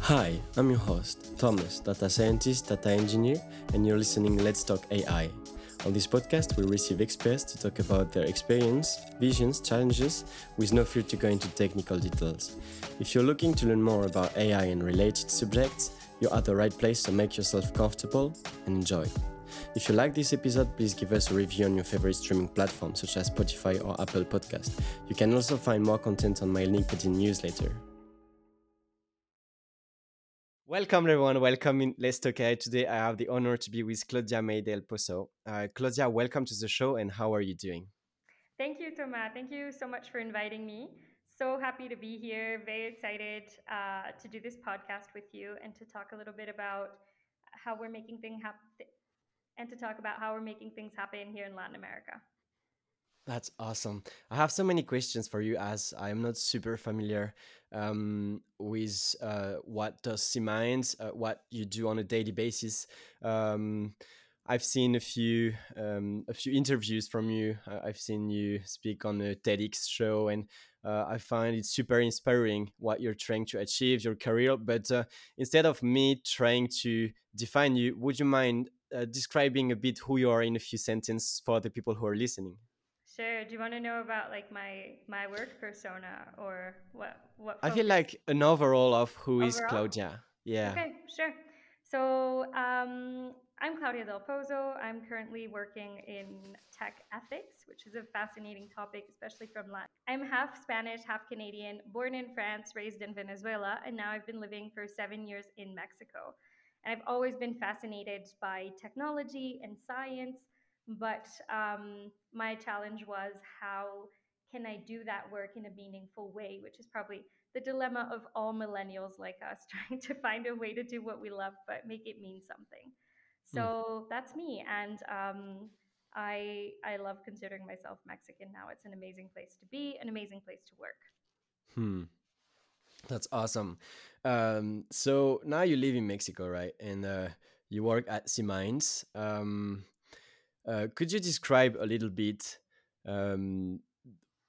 Hi, I'm your host, Thomas, data scientist, data engineer, and you're listening Let's Talk AI. On this podcast, we receive experts to talk about their experience, visions, challenges, with no fear to go into technical details. If you're looking to learn more about AI and related subjects, you're at the right place, so make yourself comfortable and enjoy. If you like this episode, please give us a review on your favorite streaming platform, such as Spotify or Apple Podcast. You can also find more content on my LinkedIn newsletter. Welcome, everyone. Welcome in Let's Talk AI. Today, I have the honor to be with Claudia May del Pozo. Uh, Claudia, welcome to the show, and how are you doing? Thank you, Thomas. Thank you so much for inviting me. So happy to be here. Very excited uh, to do this podcast with you and to talk a little bit about how we're making things happen and to talk about how we're making things happen here in Latin America. That's awesome. I have so many questions for you as I'm not super familiar um, with uh, what does C Minds, uh, what you do on a daily basis. Um, I've seen a few um, a few interviews from you. Uh, I've seen you speak on a TEDx show, and uh, I find it super inspiring what you're trying to achieve, your career. But uh, instead of me trying to define you, would you mind uh, describing a bit who you are in a few sentences for the people who are listening? Sure. Do you want to know about like my my work persona or what what? I feel like an overall of who overall? is Claudia. Yeah. Okay, sure. So um, I'm Claudia Del Pozo. I'm currently working in tech ethics, which is a fascinating topic, especially from Latin. I'm half Spanish, half Canadian, born in France, raised in Venezuela, and now I've been living for seven years in Mexico. And I've always been fascinated by technology and science but um, my challenge was how can I do that work in a meaningful way, which is probably the dilemma of all millennials like us trying to find a way to do what we love but make it mean something. So mm. that's me, and um, I I love considering myself Mexican now. It's an amazing place to be, an amazing place to work. Hmm. That's awesome. Um, so now you live in Mexico, right? And uh, you work at C Minds. Um, uh, could you describe a little bit um,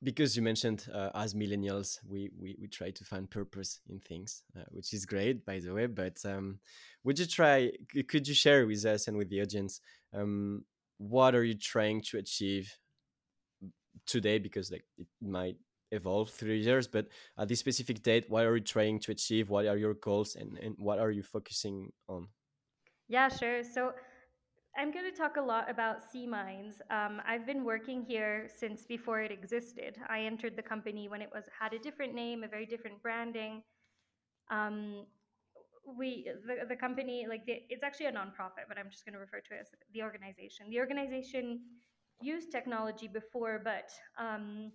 because you mentioned uh, as millennials we, we we try to find purpose in things uh, which is great by the way but um, would you try could you share with us and with the audience um, what are you trying to achieve today? Because like it might evolve through years but at this specific date what are you trying to achieve? What are your goals? And, and what are you focusing on? Yeah sure. So I'm going to talk a lot about C Minds. Um, I've been working here since before it existed. I entered the company when it was had a different name, a very different branding. Um, we the, the company like the, it's actually a nonprofit, but I'm just going to refer to it as the organization. The organization used technology before, but um,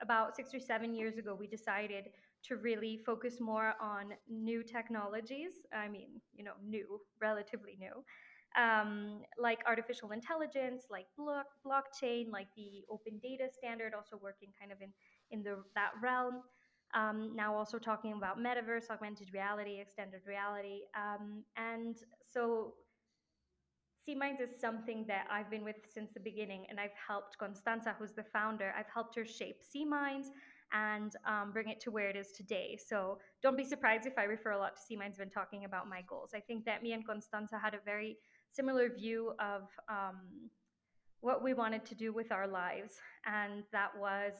about six or seven years ago, we decided to really focus more on new technologies. I mean, you know, new, relatively new um, like artificial intelligence, like block, blockchain, like the open data standard, also working kind of in, in the, that realm. Um, now also talking about metaverse, augmented reality, extended reality. Um, and so C Minds is something that I've been with since the beginning, and I've helped Constanza, who's the founder, I've helped her shape C Minds and um, bring it to where it is today. So don't be surprised if I refer a lot to C Minds when talking about my goals. I think that me and Constanza had a very similar view of um, what we wanted to do with our lives. And that was,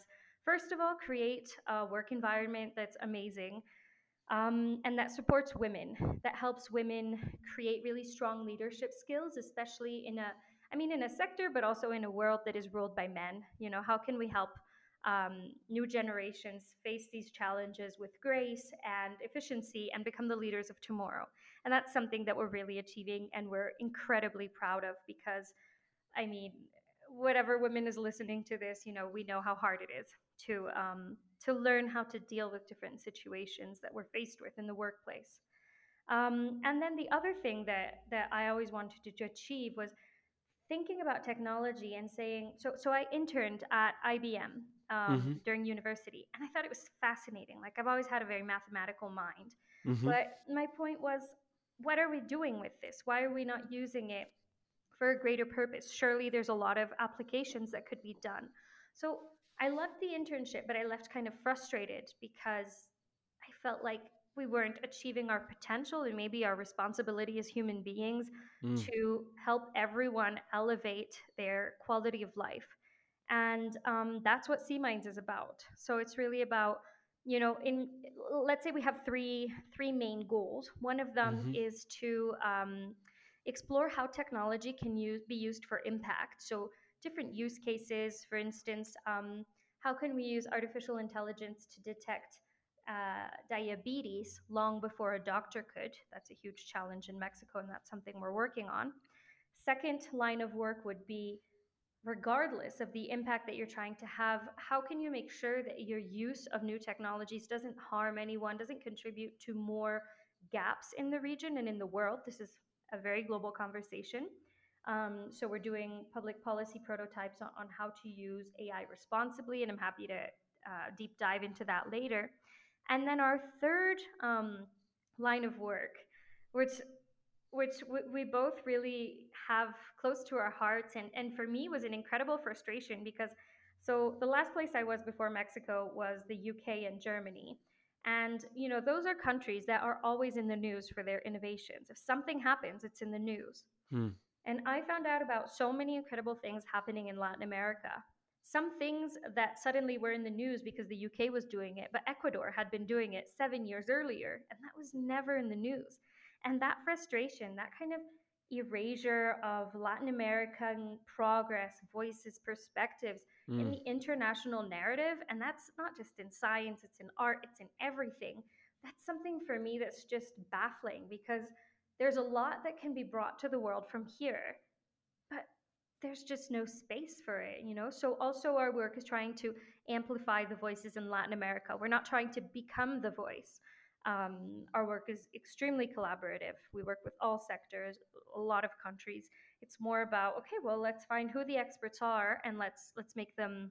first of all, create a work environment that's amazing um, and that supports women, that helps women create really strong leadership skills, especially in a, I mean, in a sector, but also in a world that is ruled by men. You know, how can we help um, new generations face these challenges with grace and efficiency and become the leaders of tomorrow. And that's something that we're really achieving and we're incredibly proud of because, I mean, whatever women is listening to this, you know, we know how hard it is to um, to learn how to deal with different situations that we're faced with in the workplace. Um, and then the other thing that that I always wanted to achieve was thinking about technology and saying so so i interned at ibm um, mm-hmm. during university and i thought it was fascinating like i've always had a very mathematical mind mm-hmm. but my point was what are we doing with this? Why are we not using it for a greater purpose? Surely there's a lot of applications that could be done. So I loved the internship, but I left kind of frustrated because I felt like we weren't achieving our potential and maybe our responsibility as human beings Mm. to help everyone elevate their quality of life. And um, that's what C Minds is about. So it's really about, you know, in let's say we have three three main goals. One of them Mm-hmm. is to um, explore how technology can use, be used for impact. So different use cases, for instance, um, how can we use artificial intelligence to detect uh, diabetes long before a doctor could? That's a huge challenge in Mexico, and that's something we're working on. Second line of work would be regardless of the impact that you're trying to have, how can you make sure that your use of new technologies doesn't harm anyone, doesn't contribute to more gaps in the region and in the world? This is a very global conversation. Um, so we're doing public policy prototypes on, on, how to use AI responsibly, and I'm happy to uh, deep dive into that later. And then our third um, line of work, which which we both really have close to our hearts and, and for me was an incredible frustration because so the last place i was before mexico was the uk and germany and you know those are countries that are always in the news for their innovations if something happens it's in the news Mm. and I found out about so many incredible things happening in Latin America. Some things that suddenly were in the news because the UK was doing it, but Ecuador had been doing it seven years earlier, and that was never in the news. And that frustration, that kind of erasure of Latin American progress, voices, perspectives in Mm. the international narrative, and that's not just in science, it's in art, it's in everything. That's something for me that's just baffling because there's a lot that can be brought to the world from here, but there's just no space for it, you know? So, also, our work is trying to amplify the voices in Latin America. We're not trying to become the voice. Um, our work is extremely collaborative. We work with all sectors, a lot of countries. It's more about okay, well, let's find who the experts are and let's let's make them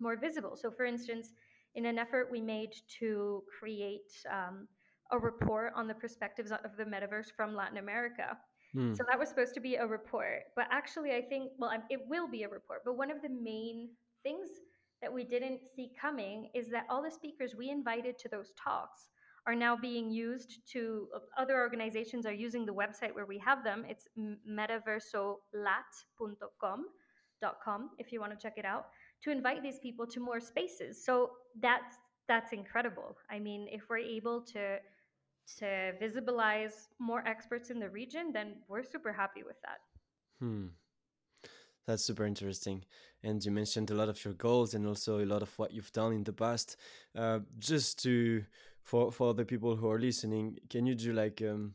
more visible. So, for instance, in an effort we made to create um, a report on the perspectives of the metaverse from Latin America. Mm. So that was supposed to be a report, but actually, I think, well, it will be a report. But one of the main things that we didn't see coming is that all the speakers we invited to those talks are now being used to other organizations are using the website where we have them. It's metaversolat.com com if you want to check it out to invite these people to more spaces. So that's that's incredible. I mean, if we're able to to visibilize more experts in the region, then we're super happy with that. Hmm. That's super interesting. And you mentioned a lot of your goals and also a lot of what you've done in the past. Uh, just to for for the people who are listening, can you do like um,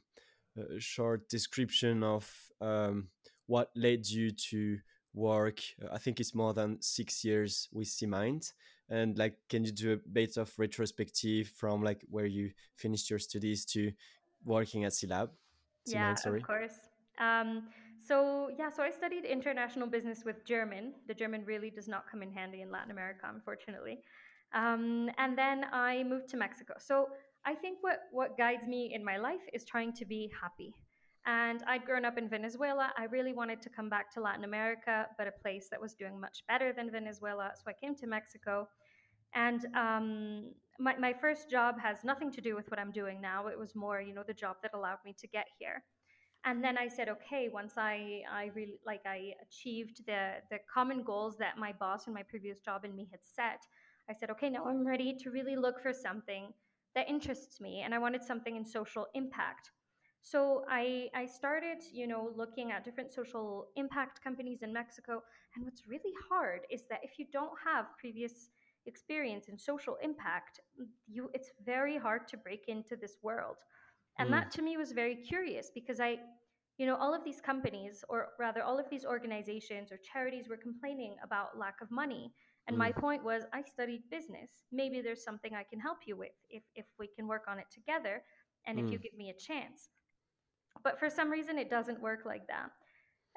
a short description of um, what led you to work? I think it's more than six years with C-Mind. And like, can you do a bit of retrospective from like where you finished your studies to working at C-Lab? Yeah, C-Mind, of sorry. course. Um, so yeah, so I studied international business with German. The German really does not come in handy in Latin America, unfortunately. Um, and then I moved to Mexico. So I think what what guides me in my life is trying to be happy. And I'd grown up in Venezuela. I really wanted to come back to Latin America, but a place that was doing much better than Venezuela. So I came to Mexico. And um, my, my first job has nothing to do with what I'm doing now. It was more, you know, the job that allowed me to get here and then i said okay once i i really like i achieved the the common goals that my boss and my previous job and me had set i said okay now i'm ready to really look for something that interests me and i wanted something in social impact. So i i started you know looking at different social impact companies in mexico and what's really hard is that if you don't have previous experience in social impact you it's very hard to break into this world. And Mm, that to me was very curious because I, you know, all of these companies, or rather, all of these organizations or charities were complaining about lack of money. And my mm, point was, I studied business. Maybe there's something I can help you with if, if we can work on it together and if you mm, give me a chance. But for some reason, it doesn't work like that.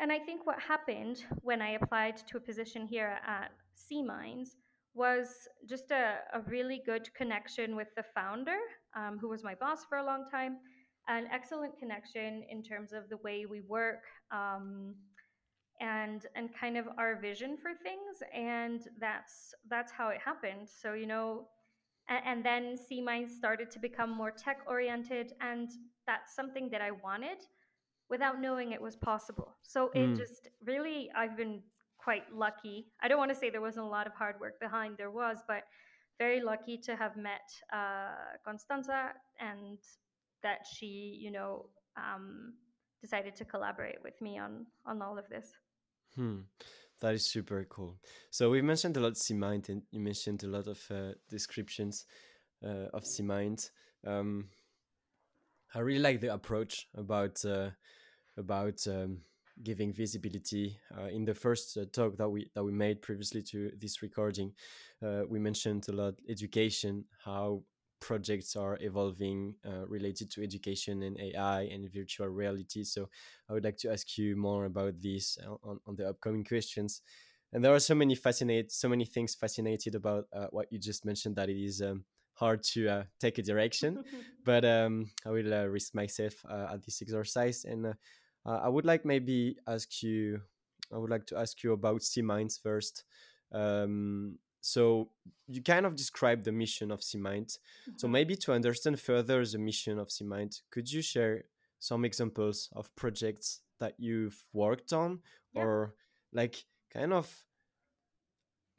And I think what happened when I applied to a position here at C Minds was just a, a really good connection with the founder, um, who was my boss for a long time. an excellent connection in terms of the way we work. Um, and and kind of our vision for things and that's that's how it happened so you know and, and then C Minds started to become more tech oriented, and that's something that I wanted without knowing it was possible. So it Hmm. just really, I've been quite lucky. I don't want to say there wasn't a lot of hard work behind, there was, but very lucky to have met uh, Constanza and that she, you know, um, decided to collaborate with me on on all of this. Hmm. That is super cool. So we mentioned a lot C-Mind, and you mentioned a lot of uh, descriptions uh, of C-Mind. Um, I really like the approach about uh, about um, giving visibility. Uh, in the first uh, talk that we that we made previously to this recording, uh, we mentioned a lot education, how projects are evolving uh, related to education and AI and virtual reality. So I would like to ask you more about this on, on the upcoming questions. And there are so many fascinate, so many things fascinated about uh, what you just mentioned that it is um, hard to uh, take a direction but um, I will uh, risk myself uh, at this exercise, and uh, uh, I would like maybe ask you. I would like to ask you about C Minds first. Um, so you kind of described the mission of C Minds. So maybe to understand further the mission of C Minds, could you share some examples of projects that you've worked on, Yeah. or like kind of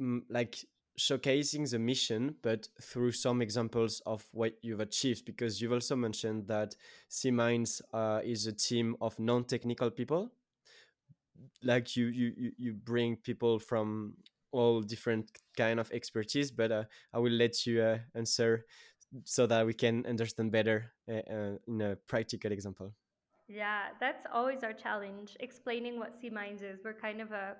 mm, like showcasing the mission, but through some examples of what you've achieved. Because you've also mentioned that C uh, is a team of non-technical people. Like you, you you bring people from all different kind of expertise. But uh, I will let you uh, answer so that we can understand better uh, uh, in a practical example. Yeah, that's always our challenge, explaining what C Minds is. We're kind of a,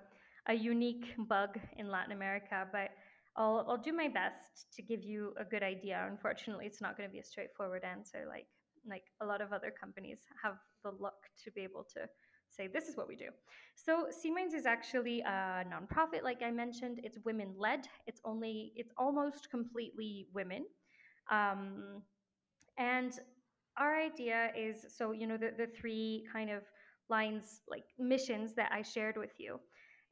a unique bug in Latin America, but I'll, I'll do my best to give you a good idea. Unfortunately, it's not going to be a straightforward answer like like a lot of other companies have the luck to be able to say this is what we do. So Minds is actually a nonprofit, like I mentioned. It's women led. It's only it's almost completely women. Um, and our idea is so, you know, the, the three kind of lines, like missions that I shared with you.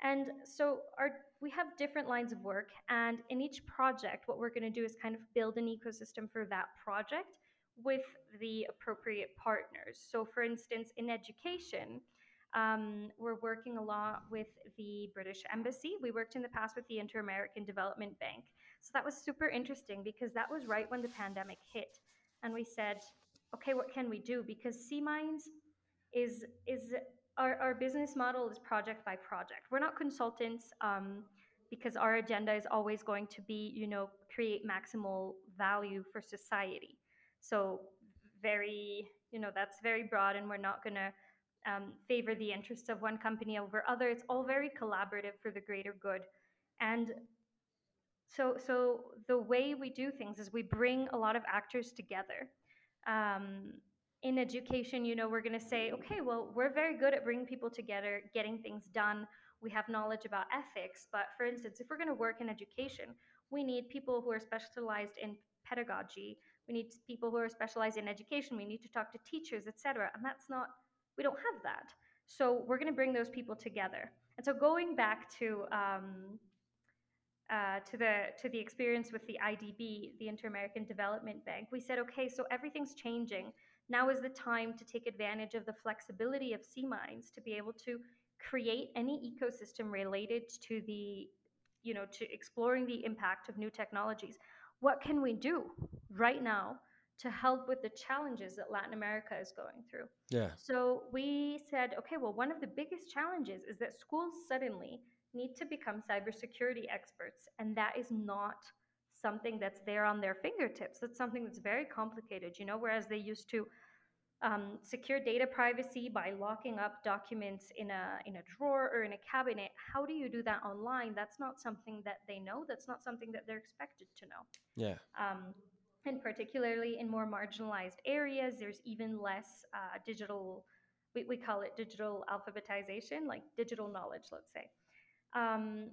And so our we have different lines of work, and in each project, what we're going to do is kind of build an ecosystem for that project with the appropriate partners. So, for instance, in education, um, we're working a lot with the British Embassy. We worked in the past with the Inter American Development Bank. So that was super interesting because that was right when the pandemic hit and we said, okay, what can we do? Because C Minds is is our, our business model is project by project. We're not consultants um, because our agenda is always going to be, you know, create maximal value for society. So very, you know, that's very broad, and we're not going to um, favor the interests of one company over other. It's all very collaborative for the greater good. And so so the way we do things is we bring a lot of actors together. Um, in education you know we're going to say okay well we're very good at bringing people together getting things done. We have knowledge about ethics but for instance if we're going to work in education we need people who are specialized in pedagogy. We need people who are specialized in education. We need to talk to teachers etc and that's not we don't have that so we're going to bring those people together and so going back to um, uh, to the to the experience with the IDB, the Inter American Development Bank, we said, okay, so everything's changing. Now is the time to take advantage of the flexibility of C Minds to be able to create any ecosystem related to the, you know, to exploring the impact of new technologies. What can we do right now to help with the challenges that Latin America is going through? Yeah. So we said, okay, well, one of the biggest challenges is that schools suddenly need to become cybersecurity experts. And that is not something that's there on their fingertips. It's something that's very complicated, you know, whereas they used to um, secure data privacy by locking up documents in a in a drawer or in a cabinet. How do you do that online? That's not something that they know. That's not something that they're expected to know. Yeah. Um, and particularly in more marginalized areas, there's even less uh, digital. We, we call it digital alphabetization, like digital knowledge, let's say. Um,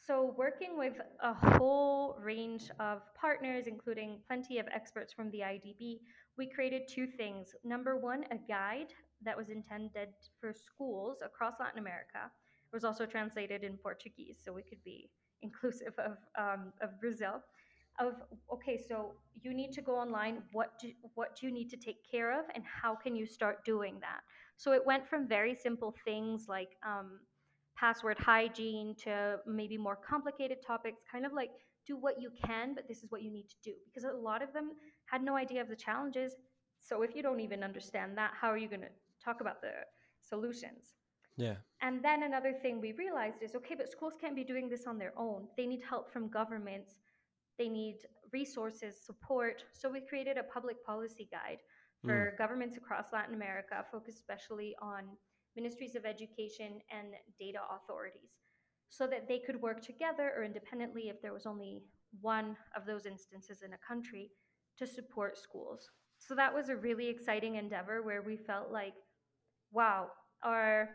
So, working with a whole range of partners, including plenty of experts from the IDB, we created two things. Number one, a guide that was intended for schools across Latin America. It was also translated in Portuguese, so we could be inclusive of, um, of Brazil. Of okay, so you need to go online. What do what do you need to take care of, and how can you start doing that? So it went from very simple things like um, password hygiene to maybe more complicated topics, kind of like do what you can, but this is what you need to do. Because a lot of them had no idea of the challenges. So if you don't even understand that, how are you going to talk about the solutions? Yeah. And then another thing we realized is okay, but schools can't be doing this on their own. They need help from governments, they need resources, support. So we created a public policy guide Mm. for governments across Latin America, focused especially on ministries of education and data authorities, so that they could work together or independently if there was only one of those instances in a country to support schools. So that was a really exciting endeavor where we felt like, wow, our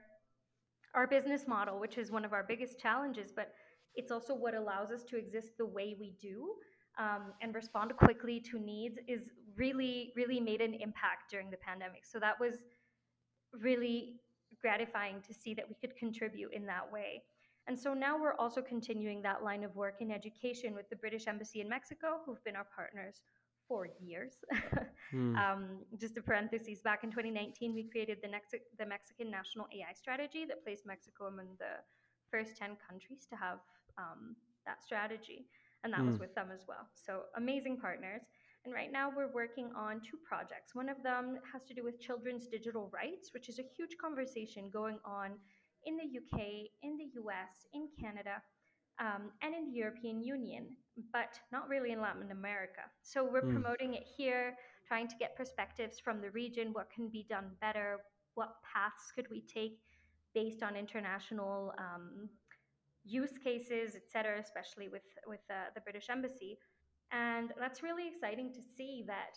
our business model, which is one of our biggest challenges, but it's also what allows us to exist the way we do um, and respond quickly to needs, is really, really made an impact during the pandemic. So that was really gratifying to see that we could contribute in that way. And so now we're also continuing that line of work in education with the British Embassy in Mexico, who've been our partners for years. Mm. um, just a parenthesis, back in 2019, we created the, the Mexican National AI Strategy that placed Mexico among the first 10 countries to have um, that strategy. And that was Mm. with them as well. So amazing partners. And right now we're working on two projects. One of them has to do with children's digital rights, which is a huge conversation going on in the UK, in the US, in Canada, um, and in the European Union, but not really in Latin America. So we're Mm. promoting it here, trying to get perspectives from the region, what can be done better, what paths could we take based on international um, use cases, et cetera, especially with, with uh, the British Embassy. And that's really exciting to see that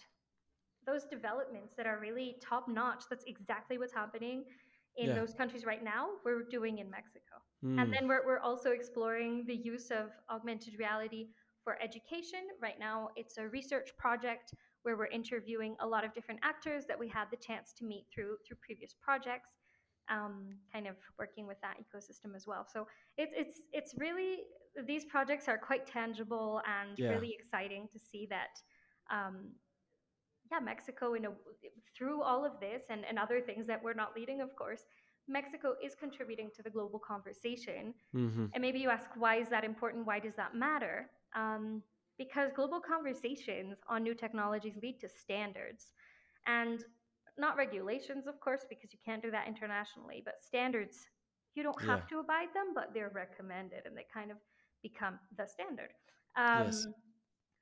those developments that are really top notch, that's exactly what's happening in Yeah. those countries right now, we're doing in Mexico. And Mm. then we're, we're also exploring the use of augmented reality for education. Right now, it's a research project where we're interviewing a lot of different actors that we had the chance to meet through through previous projects, um, kind of working with that ecosystem as well. So it's it's it's really these projects are quite tangible and Yeah. really exciting to see that. Um, yeah, Mexico in a, through all of this and, and other things that we're not leading, of course, Mexico is contributing to the global conversation. hmm And maybe you ask, why is that important? Why does that matter? Um, because global conversations on new technologies lead to standards and not regulations, of course, because you can't do that internationally, but standards, you don't Yeah. have to abide them, but they're recommended and they kind of become the standard. Yes. Um,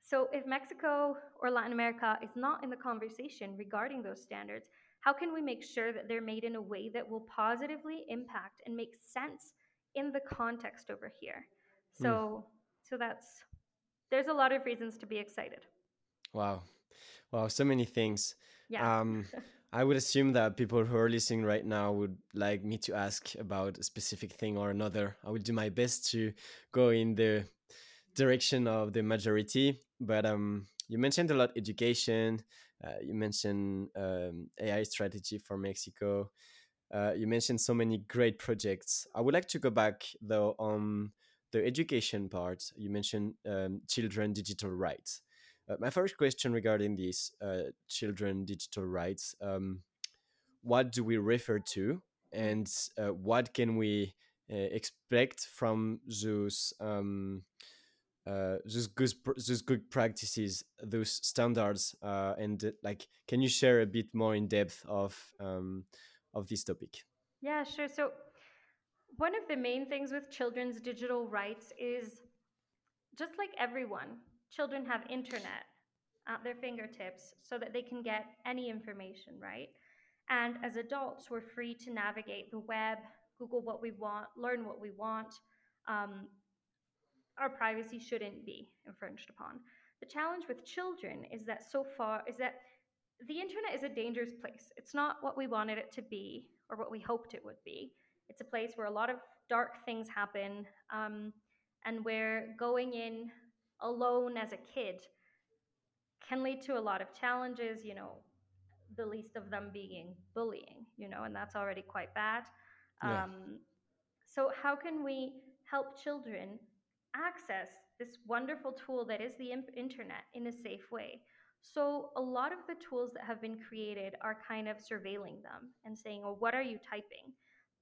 so, if Mexico or Latin America is not in the conversation regarding those standards, how can we make sure that they're made in a way that will positively impact and make sense in the context over here? Mm. So, so that's there's a lot of reasons to be excited. Wow. Wow. So many things. Yeah. Um, I would assume that people who are listening right now would like me to ask about a specific thing or another. I will do my best to go in the direction of the majority. But um, you mentioned a lot education. Uh, you mentioned um, AI strategy for Mexico. Uh, you mentioned so many great projects. I would like to go back though on the education part. You mentioned um, children digital rights. Uh, my first question regarding these uh, children digital rights: um, What do we refer to, and uh, what can we uh, expect from those um, uh, those good those good practices, those standards, uh, and like, can you share a bit more in depth of um, of this topic? Yeah, sure. So, one of the main things with children's digital rights is just like everyone, children have internet at their fingertips so that they can get any information, right? And as adults, we're free to navigate the web, Google what we want, learn what we want. Um, our privacy shouldn't be infringed upon. The challenge with children is that so far is that the internet is a dangerous place. It's not what we wanted it to be or what we hoped it would be. It's a place where a lot of dark things happen. Um, and where going in alone as a kid can lead to a lot of challenges, you know, the least of them being bullying, you know, and that's already quite bad. Yeah. Um, so, how can we help children access this wonderful tool that is the internet in a safe way? So, a lot of the tools that have been created are kind of surveilling them and saying, well, what are you typing?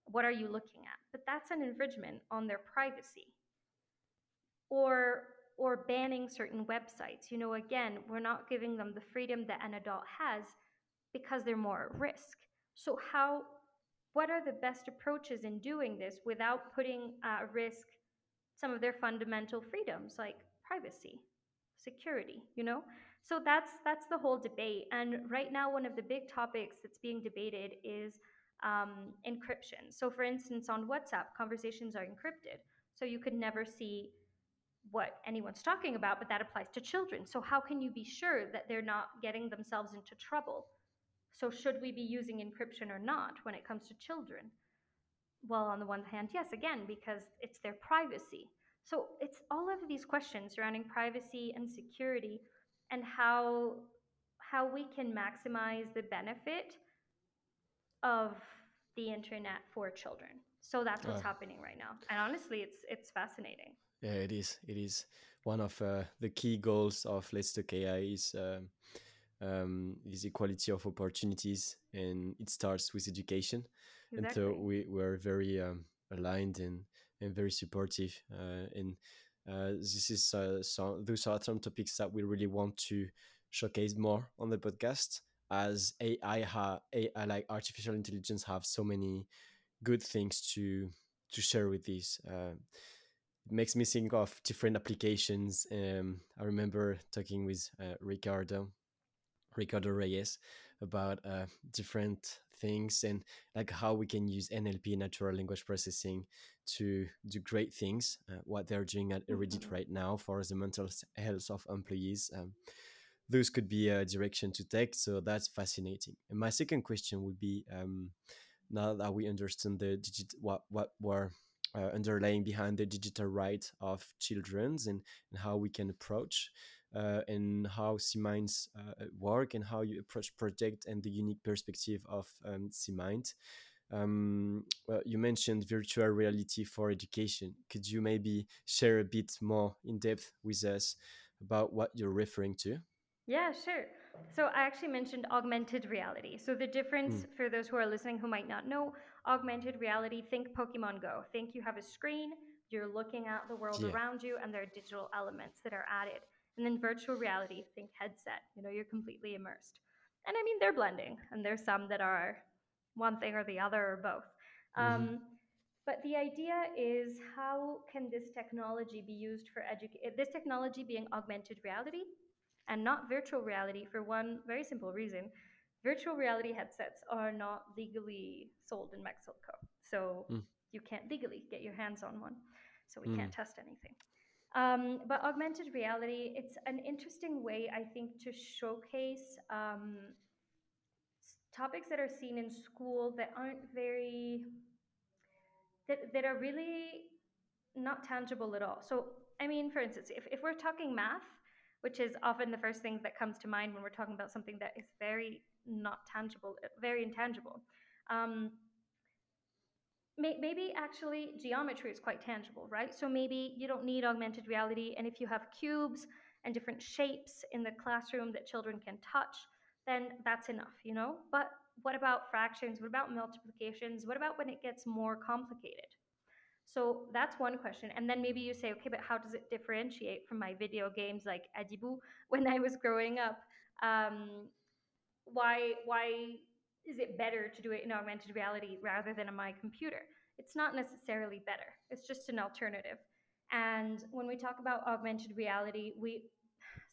What are you looking at? But that's an infringement on their privacy. Or or banning certain websites. You know, again, we're not giving them the freedom that an adult has because they're more at risk. So how what are the best approaches in doing this without putting at risk some of their fundamental freedoms like privacy, security, you know? So that's that's the whole debate. And right now, one of the big topics that's being debated is um, encryption. So, for instance, on WhatsApp, conversations are encrypted, so you could never see what anyone's talking about, but that applies to children. So, how can you be sure that they're not getting themselves into trouble? So, should we be using encryption or not when it comes to children? Well, on the one hand, yes, again, because it's their privacy. So, it's all of these questions surrounding privacy and security and how how we can maximize the benefit of the internet for children. So that's what's uh, happening right now. And honestly, it's it's fascinating. Yeah, it is. It is one of uh, the key goals of Let's Talk AI is um, um, is equality of opportunities, and it starts with education. Exactly. And so we we're very um, aligned and and very supportive. Uh, and uh, this is uh, so those are some topics that we really want to showcase more on the podcast as AI, ha, AI like artificial intelligence have so many good things to to share with this. It makes me think of different applications. Um, I remember talking with uh, Ricardo, Ricardo Reyes, about uh, different things and like how we can use NLP, natural language processing, to do great things. Uh, what they're doing at Eridit mm-hmm. right now for the mental health of employees. Um, those could be a direction to take. So that's fascinating. And my second question would be um, now that we understand the digit, what what were uh, underlying behind the digital right of children's and, and how we can approach uh, and how C-Minds uh, work and how you approach project and the unique perspective of um, C-Mind. Um, well, you mentioned virtual reality for education. Could you maybe share a bit more in depth with us about what you're referring to? Yeah, sure. So I actually mentioned augmented reality. So the difference mm. for those who are listening who might not know, augmented reality, think Pokemon Go. Think you have a screen, you're looking at the world yeah. around you, and there are digital elements that are added. And then virtual reality, think headset. You know, you're completely immersed. And I mean, they're blending, and there's some that are one thing or the other or both. Mm-hmm. Um, but the idea is how can this technology be used for education? This technology being augmented reality and not virtual reality for one very simple reason. Virtual reality headsets are not legally sold in Mexico. So mm. you can't legally get your hands on one. So we mm. can't test anything. Um, but augmented reality, it's an interesting way, I think, to showcase um, topics that are seen in school that aren't very, that, that are really not tangible at all. So, I mean, for instance, if, if we're talking math, which is often the first thing that comes to mind when we're talking about something that is very not tangible, very intangible. Um, may, maybe actually geometry is quite tangible, right? So maybe you don't need augmented reality, and if you have cubes and different shapes in the classroom that children can touch, then that's enough, you know? But what about fractions? What about multiplications? What about when it gets more complicated? So that's one question. And then maybe you say, okay, but how does it differentiate from my video games like Adibou when I was growing up? Um, why why is it better to do it in augmented reality rather than on my computer? It's not necessarily better. It's just an alternative. And when we talk about augmented reality, we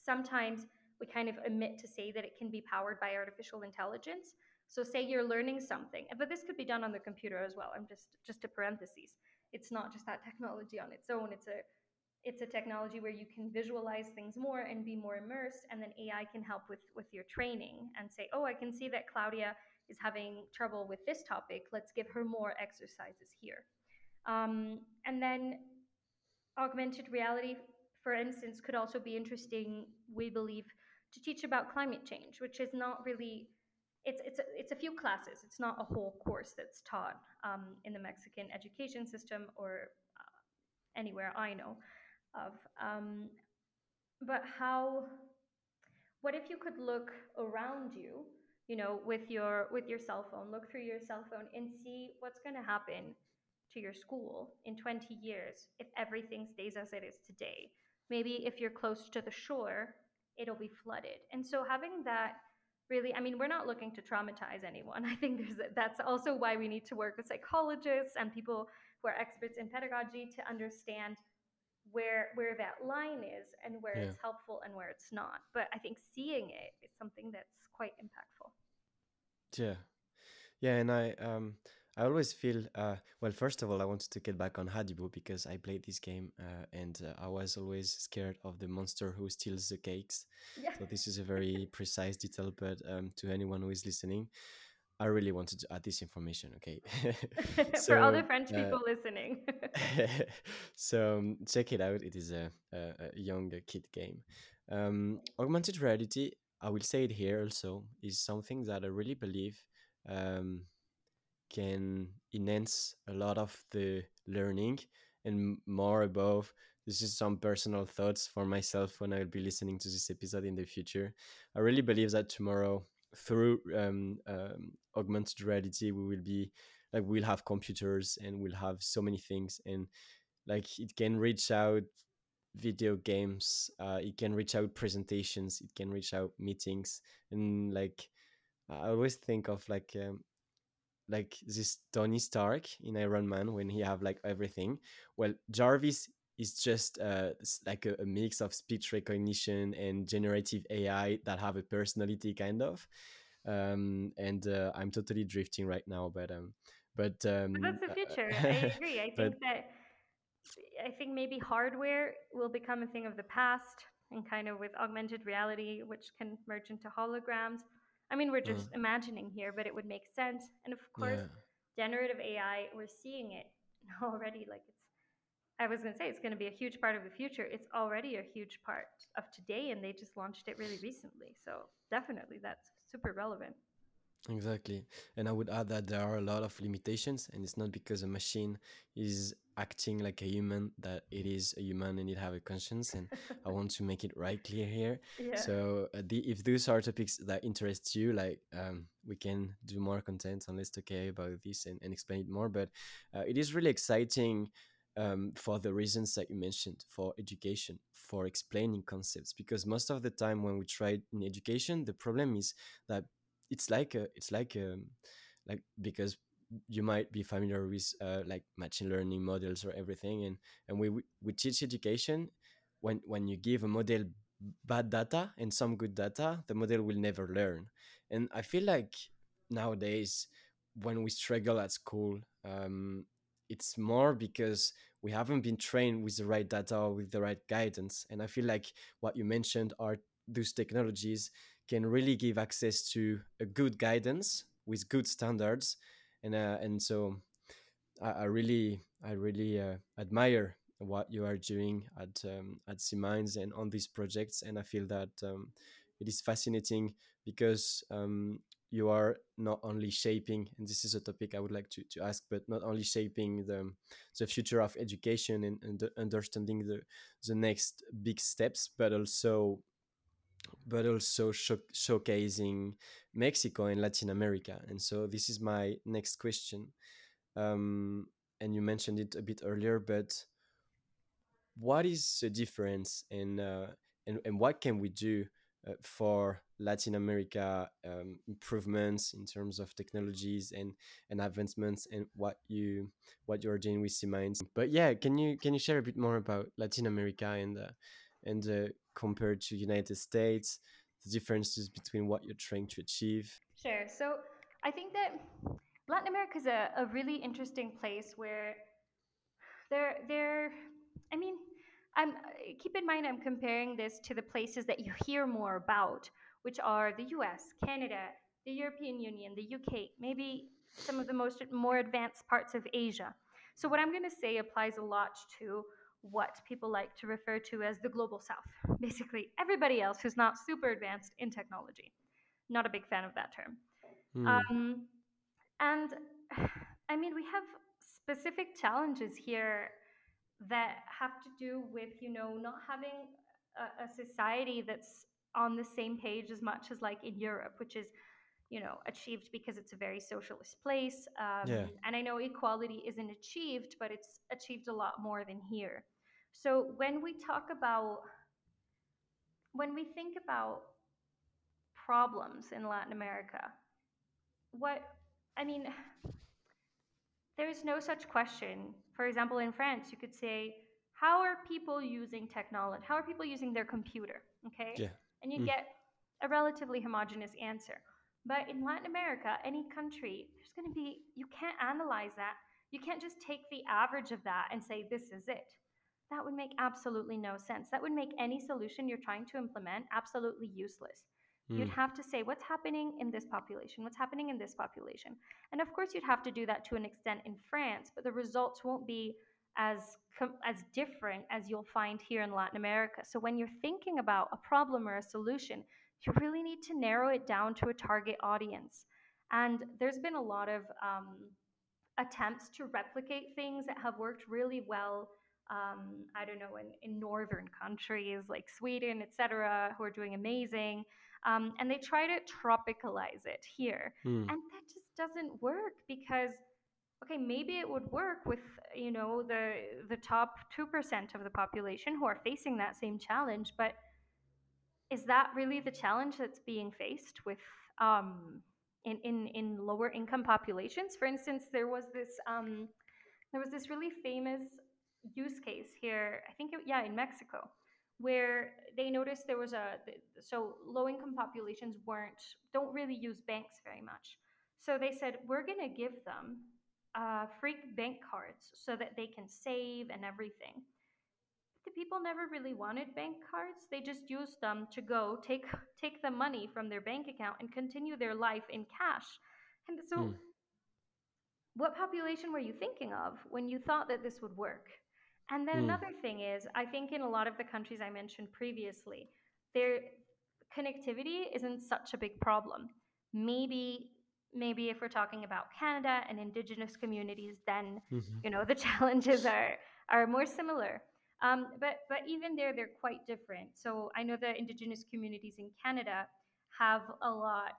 sometimes we kind of omit to say that it can be powered by artificial intelligence. So say you're learning something, but this could be done on the computer as well. I'm just just a parenthesis it's not just that technology on its own. It's a it's a technology where you can visualize things more and be more immersed and then ai can help with with your training and say oh i can see that claudia is having trouble with this topic. Let's give her more exercises here. Um, and then augmented reality, for instance, could also be interesting, we believe, to teach about climate change, which is not really it's it's a, it's a few classes. It's not a whole course that's taught um, in the Mexican education system or uh, anywhere I know of. Um, but how? What if you could look around you, you know, with your with your cell phone, look through your cell phone and see what's going to happen to your school in 20 years if everything stays as it is today. Maybe if you're close to the shore, it'll be flooded. And so having that really i mean we're not looking to traumatize anyone i think there's that's also why we need to work with psychologists and people who are experts in pedagogy to understand where where that line is and where Yeah. it's helpful and where it's not but i think seeing it is something that's quite impactful Yeah. Yeah, and I um I always feel uh well first of all I wanted to get back on Adibou because I played this game uh, and uh, I was always scared of the monster who steals the cakes. yeah So this is a very precise detail but um to anyone who is listening, I really wanted to add this information, okay? for all the french uh people listening so um, check it out. It is a, a, a young uh, kid game. Um, augmented reality, I will say it here also, is something that I really believe um, can enhance a lot of the learning and more above. This is some personal thoughts for myself when I'll be listening to this episode in the future. I really believe that tomorrow, through um, um, augmented reality, we will be like we'll have computers and we'll have so many things and like it can reach out video games uh, it can reach out presentations it can reach out meetings and like i always think of like um, like this tony stark in iron man when he have like everything. Well jarvis is just uh, like a, a mix of speech recognition and generative ai that have a personality kind of um and uh, i'm totally drifting right now but um but but um that's the uh, future i agree i but think that I think maybe hardware will become a thing of the past and kind of with augmented reality, which can merge into holograms. I mean, we're uh, just imagining here, but it would make sense. And of course, yeah generative AI, we're seeing it already. Like it's, I was going to say, it's going to be a huge part of the future. It's already a huge part of today, and they just launched it really recently. So definitely that's super relevant. Exactly. And I would add that there are a lot of limitations, and it's not because a machine is acting like a human that it is a human and it have a conscience. And I want to make it right clear here. yeah. So uh, the, if those are topics that interest you, like um, we can do more content on Let's Talk about this and, and explain it more. But uh, it is really exciting um, for the reasons that you mentioned, for education, for explaining concepts. Because most of the time when we try in education, the problem is that it's like a it's like um like because you might be familiar with uh, like machine learning models or everything and and we we we teach education when when you give a model bad data and some good data the model will never learn and i feel like nowadays when we struggle at school um it's more because we haven't been trained with the right data with the right guidance and i feel like what you mentioned are those technologies can really give access to a good guidance with good standards and uh, and so I, I really I really uh, admire what you are doing at um, at Minds and on these projects and I feel that um, it is fascinating because um, you are not only shaping and this is a topic I would like to, to ask but not only shaping the the future of education and, and the understanding the the next big steps but also but also show- showcasing Mexico and Latin America. And so this is my next question. Um, and you mentioned it a bit earlier, but what is the difference in uh, and, and what can we do uh, for Latin America um, improvements in terms of technologies and, and advancements and what you what you're doing with C-Minds. But yeah, can you can you share a bit more about Latin America and uh, and uh, compared to United States, the differences between what you're trying to achieve? Sure. So I think that Latin America is a, a really interesting place where there there I mean I'm keep in mind I'm comparing this to the places that you hear more about, which are the US, Canada, the European Union, the UK, maybe some of the most more advanced parts of Asia. So what I'm going to say applies a lot to what people like to refer to as the global south. Basically, everybody else who's not super advanced in technology. Not a big fan of that term. Hmm. Um, and I mean, we have specific challenges here that have to do with, you know, not having a, a society that's on the same page as much as like in Europe, which is you know achieved because it's a very socialist place um, Yeah. and i know equality isn't achieved but it's achieved a lot more than here so when we talk about when we think about problems in latin america what i mean there's no such question for example in france you could say how are people using technology how are people using their computer okay Yeah. And you Mm. get a relatively homogeneous answer but in Latin America, any country, there's going to be, you can't analyze that. You can't just take the average of that and say, this is it. That would make absolutely no sense. That would make any solution you're trying to implement absolutely useless. You'd Mm. have to say, what's happening in this population? What's happening in this population? And of course, you'd have to do that to an extent in France, but the results won't be as as different as you'll find here in Latin America. So when you're thinking about a problem or a solution, you really need to narrow it down to a target audience. And there's been a lot of um, attempts to replicate things that have worked really well. Um, I don't know, in, in northern countries like Sweden, etc., who are doing amazing. Um, and they try to tropicalize it here. Mm. And that just doesn't work because okay maybe it would work with you know the the top 2% of the population who are facing that same challenge but is that really the challenge that's being faced with um, in, in, in lower income populations? For instance, there was this um, there was this really famous use case here. I think it, yeah, in Mexico, where they noticed there was a so low income populations weren't don't really use banks very much. So they said we're gonna give them uh, free bank cards so that they can save and everything the people never really wanted bank cards. They just used them to go take take the money from their bank account and continue their life in cash. And so Mm. what population were you thinking of when you thought that this would work? And then Mm. another thing is, I think in a lot of the countries I mentioned previously, their connectivity isn't such a big problem. Maybe maybe if we're talking about Canada and indigenous communities, then Mhm. you know the challenges are are more similar. Um, but but even there, they're quite different. So I know the indigenous communities in Canada have a lot.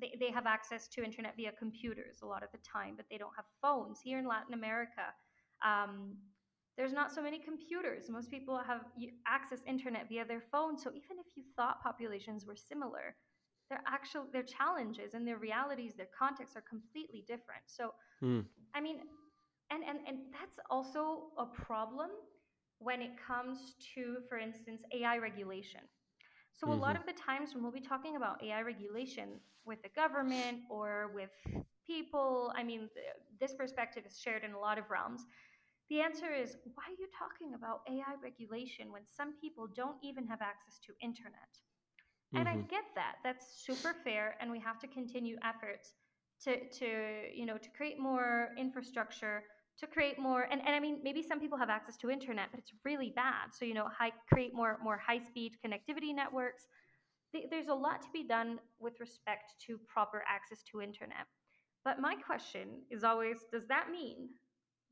They, they have access to internet via computers a lot of the time, but they don't have phones. Here in Latin America, um, there's not so many computers. Most people have access internet via their phone. So even if you thought populations were similar, their actual their challenges and their realities, their contexts are completely different. So Mm. I mean, and, and, and that's also a problem when it comes to, for instance, AI regulation. So, a lot Mhm. of the times when we'll be talking about AI regulation with the government or with people, I mean, th- this perspective is shared in a lot of realms. The answer is why are you talking about AI regulation when some people don't even have access to internet? And I Mhm. get that. That's super fair, and we have to continue efforts to to you know to create more infrastructure, to create more. And, and I mean, maybe some people have access to internet, but it's really bad. So you know, high, create more more high speed connectivity networks. There's a lot to be done with respect to proper access to internet. But my question is always, does that mean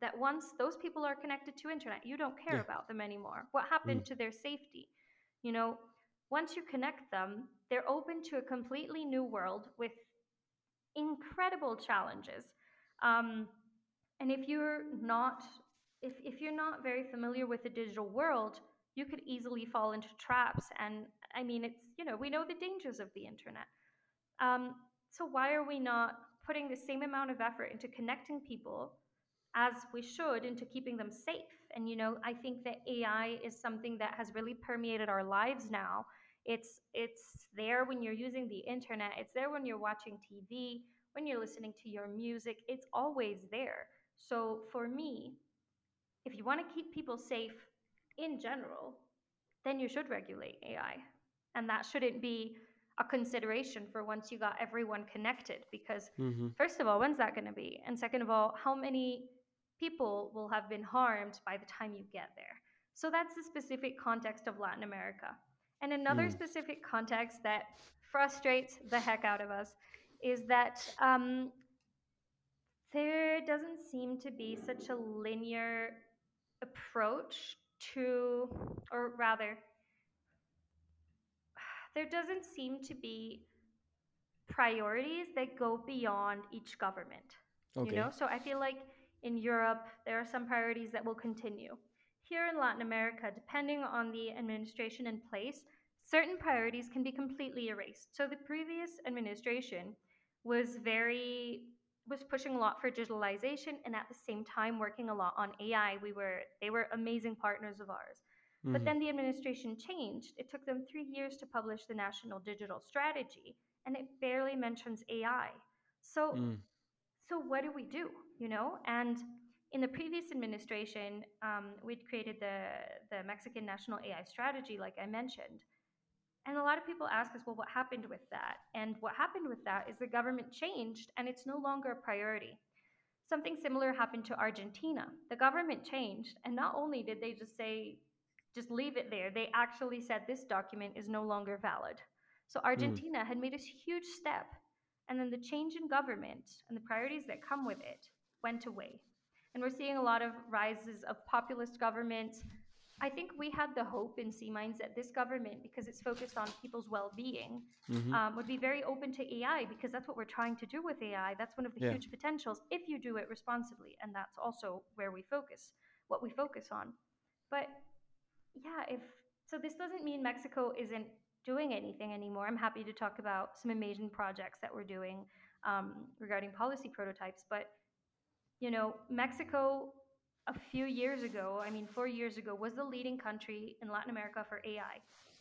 that once those people are connected to internet, you don't care Yeah. about them anymore? What happened Mm. to their safety? You know, once you connect them, they're open to a completely new world with incredible challenges. Um, and if you're not if, if you're not very familiar with the digital world, you could easily fall into traps. And I mean, it's you know we know the dangers of the internet. Um, so why are we not putting the same amount of effort into connecting people as we should into keeping them safe? And you know, I think that AI is something that has really permeated our lives now. It's it's there when you're using the internet. It's there when you're watching TV, when you're listening to your music. It's always there. So for me, if you want to keep people safe in general, then you should regulate AI. And that shouldn't be a consideration for once you got everyone connected. Because, Mhm. first of all, when's that going to be? And second of all, how many people will have been harmed by the time you get there? So that's the specific context of Latin America. And another Mm. specific context that frustrates the heck out of us is that um, there doesn't seem to be such a linear approach to, or rather, there doesn't seem to be priorities that go beyond each government. Okay. You know, so I feel like in Europe, there are some priorities that will continue. Here in Latin America, depending on the administration in place, certain priorities can be completely erased. So the previous administration was very was pushing a lot for digitalization and at the same time working a lot on AI. We were they were amazing partners of ours. But hmm then the administration changed. It took them 3 years to publish the national digital strategy and it barely mentions AI. So Mm. so what do we do you know and in the previous administration um, we'd created the the mexican national ai strategy like i mentioned and a lot of people ask us well what happened with that and what happened with that is the government changed and it's no longer a priority Something similar happened to Argentina. The government changed, and not only did they just say, just leave it there, they actually said this document is no longer valid. So Mm. Argentina had made a huge step, and then the change in government and the priorities that come with it went away. And we're seeing a lot of rises of populist governments. I think we had the hope in C Minds that this government, because it's focused on people's well being, hmm um, would be very open to AI because that's what we're trying to do with AI. That's one of the Yeah. huge potentials if you do it responsibly. And that's also where we focus, what we focus on. But yeah, if so, this doesn't mean Mexico isn't doing anything anymore. I'm happy to talk about some amazing projects that we're doing um, regarding policy prototypes. But you know, Mexico a few years ago, I mean, four years ago, was the leading country in Latin America for AI.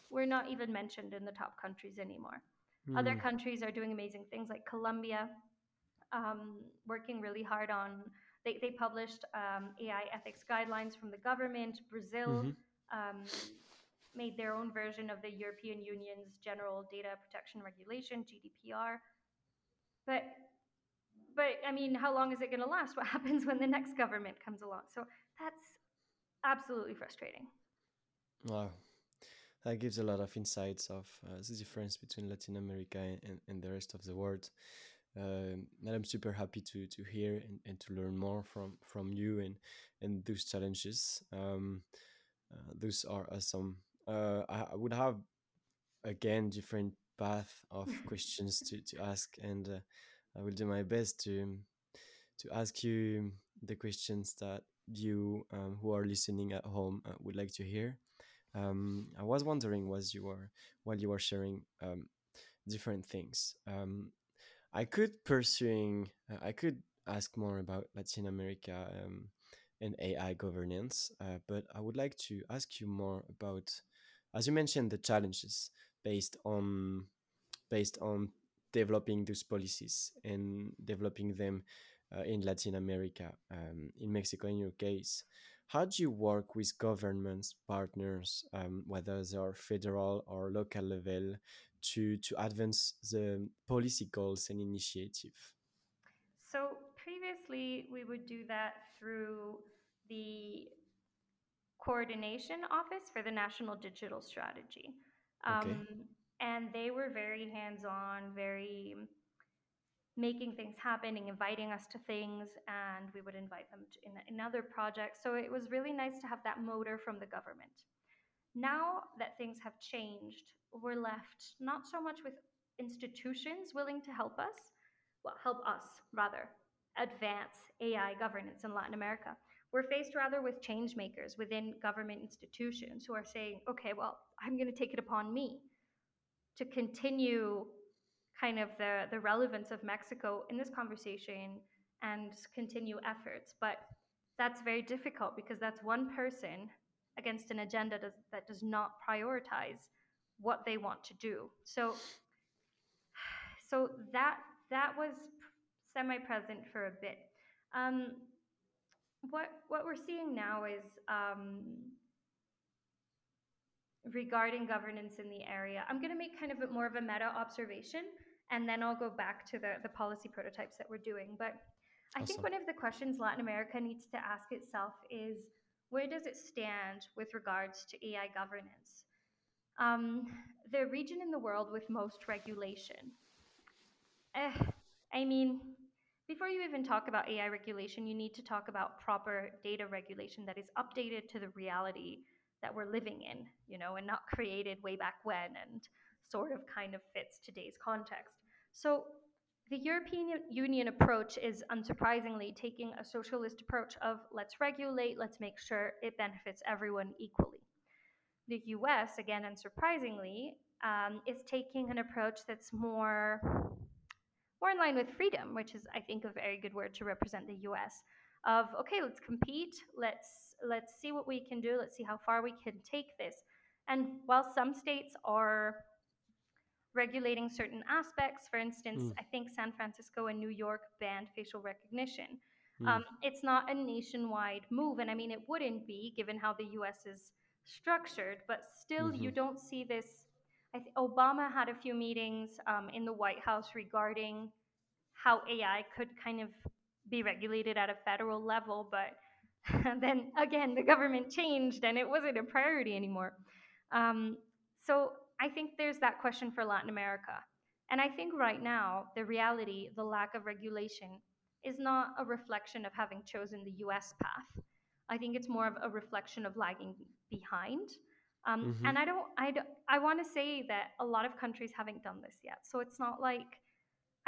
We're not even mentioned in the top countries anymore. Other Mm. countries are doing amazing things like Colombia, um, working really hard on, they, they published um, AI ethics guidelines from the government. Brazil hmm um, made their own version of the European Union's General Data Protection Regulation, GDPR. But but I mean, how long is it going to last? What happens when the next government comes along? So that's absolutely frustrating. Wow. That gives a lot of insights of uh, the difference between Latin America and, and, the rest of the world. Um, and I'm super happy to to hear and, and to learn more from from you and and those challenges. Um, uh, those are awesome. Uh, I, I would have again different path of questions to, to ask, and uh, I will do my best to to ask you the questions that you um, who are listening at home uh, would like to hear. Um, I was wondering, was you were while you were sharing um, different things. Um, I could pursuing. Uh, I could ask more about Latin America um, and AI governance, uh, but I would like to ask you more about, as you mentioned, the challenges based on based on developing those policies and developing them uh, in Latin America, um, in Mexico, in your case. How do you work with governments, partners, um, whether they are federal or local level, to, to advance the policy goals and initiative? So previously, we would do that through the coordination office for the National Digital Strategy. Okay. And they were very hands on, very making things happen and inviting us to things. And we would invite them to, in, in other projects. So it was really nice to have that motor from the government. Now that things have changed, we're left not so much with institutions willing to help us, well, help us rather, advance AI governance in Latin America. We're faced rather with change makers within government institutions who are saying, okay, well, I'm going to take it upon me to continue kind of the, the relevance of Mexico in this conversation and continue efforts. But that's very difficult because that's one person against an agenda does, that does not prioritize what they want to do. So, so that that was semi-present for a bit. Um, what what we're seeing now is um, regarding governance in the area. I'm going to make kind of a, more of a meta observation, and then I'll go back to the the policy prototypes that we're doing. But I think one of the questions Latin America needs to ask itself is where does it stand with regards to AI governance? Um, the region in the world with most regulation. Eh, I mean, before you even talk about AI regulation, you need to talk about proper data regulation that is updated to the reality that we're living in, you know, and not created way back when and sort of kind of fits today's context. So the European Union approach is unsurprisingly taking a socialist approach of let's regulate, let's make sure it benefits everyone equally. The US, again, unsurprisingly, um, is taking an approach that's more more in line with freedom, which is, I think, a very good word to represent the US. Of okay, let's compete, let's let's see what we can do, let's see how far we can take this. And while some states are regulating certain aspects, for instance, Mm. I think San Francisco and New York banned facial recognition. Mm. Um, it's not a nationwide move, and I mean, it wouldn't be given how the US is structured, but still, you Mhm. don't see this. I th- Obama had a few meetings um, in the White House regarding how AI could kind of be regulated at a federal level, but then again, the government changed and it wasn't a priority anymore. Um, so I think there's that question for Latin America. And I think right now, the reality, the lack of regulation, is not a reflection of having chosen the US path. I think it's more of a reflection of lagging behind. Um, Mhm. and I don't, I, don't, I want to say that a lot of countries haven't done this yet. So it's not like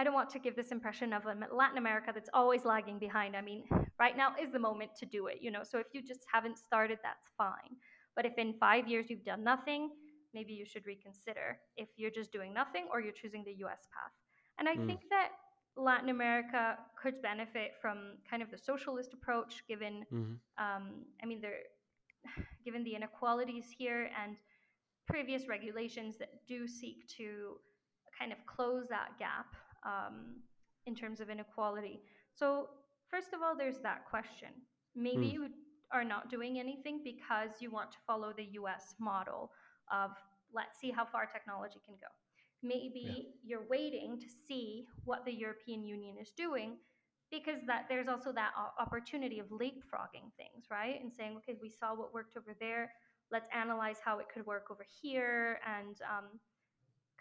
I don't want to give this impression of Latin America that's always lagging behind. I mean, right now is the moment to do it, you know. So if you just haven't started, that's fine. But if in five years you've done nothing, maybe you should reconsider if you're just doing nothing or you're choosing the US path. And I Mm. think that Latin America could benefit from kind of the socialist approach, given, Mhm. um, I mean, there, given the inequalities here and previous regulations that do seek to kind of close that gap um, in terms of inequality. So, first of all, there's that question. Maybe Mm. you are not doing anything because you want to follow the US model of let's see how far technology can go. Maybe Yeah. you're waiting to see what the European Union is doing because that there's also that opportunity of leapfrogging things, right? And saying, okay, we saw what worked over there. Let's analyze how it could work over here and um,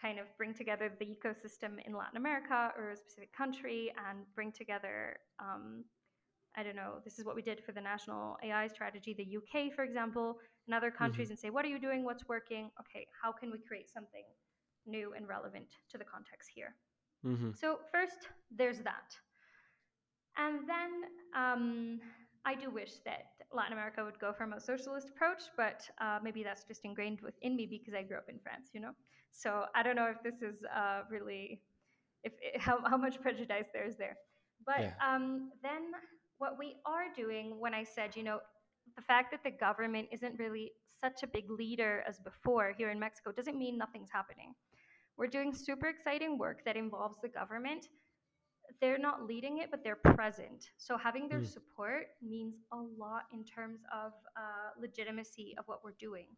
kind of bring together the ecosystem in Latin America or a specific country and bring together, um, I don't know, this is what we did for the national AI strategy, the UK, for example, and other countries, Mhm. and say, what are you doing? What's working? Okay, how can we create something new and relevant to the context here? Mhm. So, first, there's that. And then um, I do wish that Latin America would go from a socialist approach, but uh, maybe that's just ingrained within me because I grew up in France, you know? So I don't know if this is uh, really, if how, how much prejudice there is there. But Yeah. um, then what we are doing when I said, you know, the fact that the government isn't really such a big leader as before here in Mexico doesn't mean nothing's happening. We're doing super exciting work that involves the government, they're not leading it, but they're present. So having their Mm. support means a lot in terms of uh, legitimacy of what we're doing.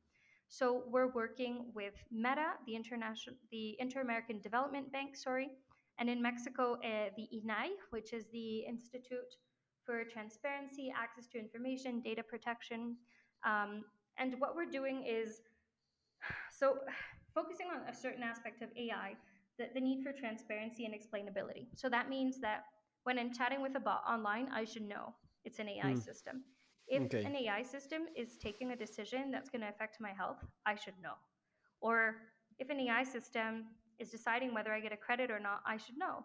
So we're working with Meta, the international, the Inter-American Development Bank, sorry, and in Mexico, uh, the INAI, which is the Institute for Transparency, Access to Information, Data Protection. Um, and what we're doing is so focusing on a certain aspect of AI, the, the need for transparency and explainability. So that means that when I'm chatting with a bot online, I should know it's an AI Mm. system. If Okay. an AI system is taking a decision that's going to affect my health, I should know. Or if an AI system is deciding whether I get a credit or not, I should know.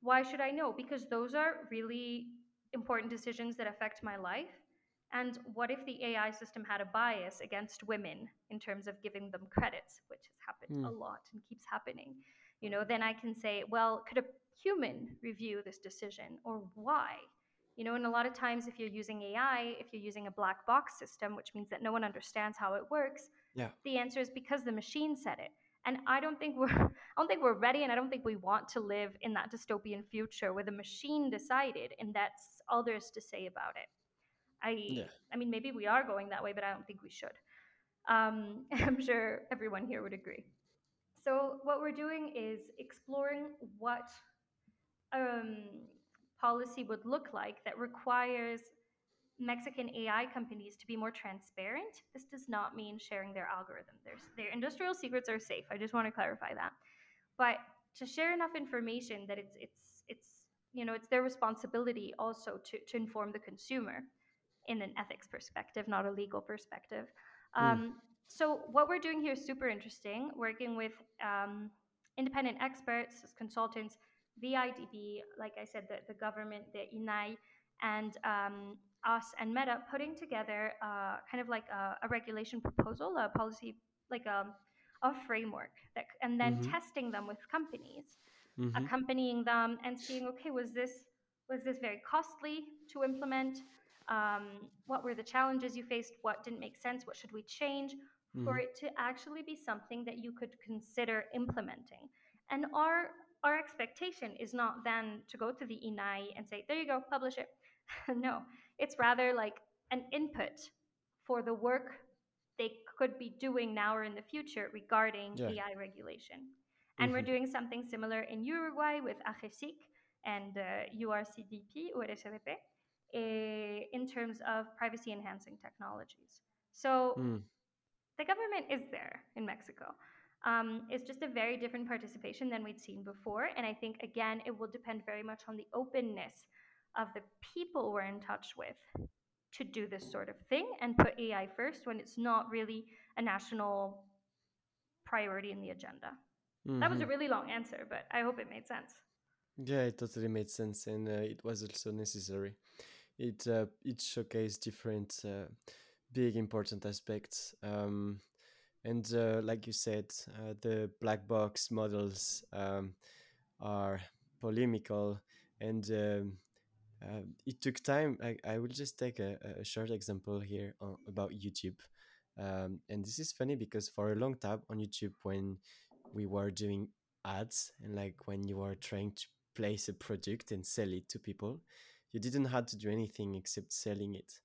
Why should I know? Because those are really important decisions that affect my life. And what if the AI system had a bias against women in terms of giving them credits, which has happened a Mm. lot and keeps happening? You know, then I can say, well, could a human review this decision or why? You know, and a lot of times if you're using AI, if you're using a black box system, which means that no one understands how it works, Yeah. the answer is because the machine said it. And I don't think we're I don't think we're ready and I don't think we want to live in that dystopian future where the machine decided and that's all there is to say about it. I Yeah. I mean maybe we are going that way, but I don't think we should. Um, I'm sure everyone here would agree. So what we're doing is exploring what um, policy would look like that requires Mexican AI companies to be more transparent. This does not mean sharing their algorithm. Their, their industrial secrets are safe. I just want to clarify that. But to share enough information that it's it's it's you know it's their responsibility also to, to inform the consumer in an ethics perspective, not a legal perspective. Mm. Um, so what we're doing here is super interesting. Working with um, independent experts, consultants, VIDB, like I said, the, the government, the INAI, and um, us and Meta putting together uh, kind of like a, a, regulation proposal, a policy, like a, a framework, that, and then Mm-hmm. testing them with companies, Mm-hmm. accompanying them, and seeing, okay, was this was this very costly to implement? Um, what were the challenges you faced? What didn't make sense? What should we change for Mm-hmm. it to actually be something that you could consider implementing? And our our expectation is not then to go to the INAI and say, there you go, publish it. no, it's rather like an input for the work they could be doing now or in the future regarding Yeah. AI regulation. And we're Mm-hmm. doing something similar in Uruguay with AGESIC and uh, URCDP, URSDP, eh, in terms of privacy enhancing technologies. So Mm. The government is there in Mexico. Um, it's just a very different participation than we'd seen before. And I think, again, it will depend very much on the openness of the people we're in touch with to do this sort of thing and put AI first when it's not really a national priority in the agenda. That was Mm-hmm. a really long answer, but I hope it made sense. Yeah, it totally made sense, and uh, it was also necessary. It uh, it showcased different uh, big important aspects. Um, and uh, like you said, uh, the black box models um, are polemical, and um, uh, it took time. I, I will just take a, a short example here on, about YouTube. Um, and this is funny because for a long time on YouTube, when we were doing ads and like when you were trying to place a product and sell it to people, you didn't have to do anything except selling it.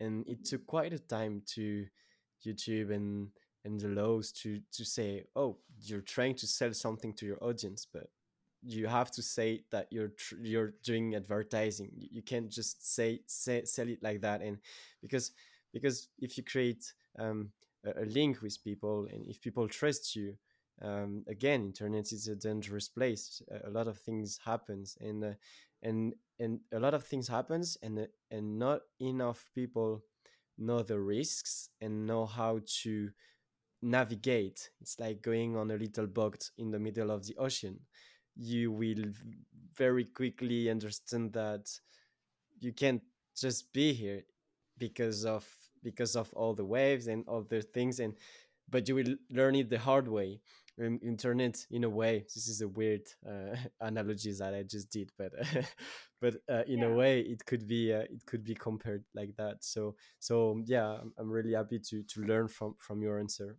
And it took quite a time to YouTube and and the laws to to say, oh, you're trying to sell something to your audience, but you have to say that you're you're doing advertising. You, can't just say, say sell it like that, and because because if you create um, a, a link with people and if people trust you, um, again, internet is a dangerous place. A, a lot of things happens, and uh, and and a lot of things happens, and and not enough people know the risks and know how to navigate. It's like going on a little boat in the middle of the ocean. You will very quickly understand that you can't just be here because of because of all the waves and the things and but you will learn it the hard way internet in a way. This is a weird uh, analogy that i just did but but uh, in a way it could be uh, it could be compared like that. So so yeah i'm, I'm really happy to to learn from from your answer.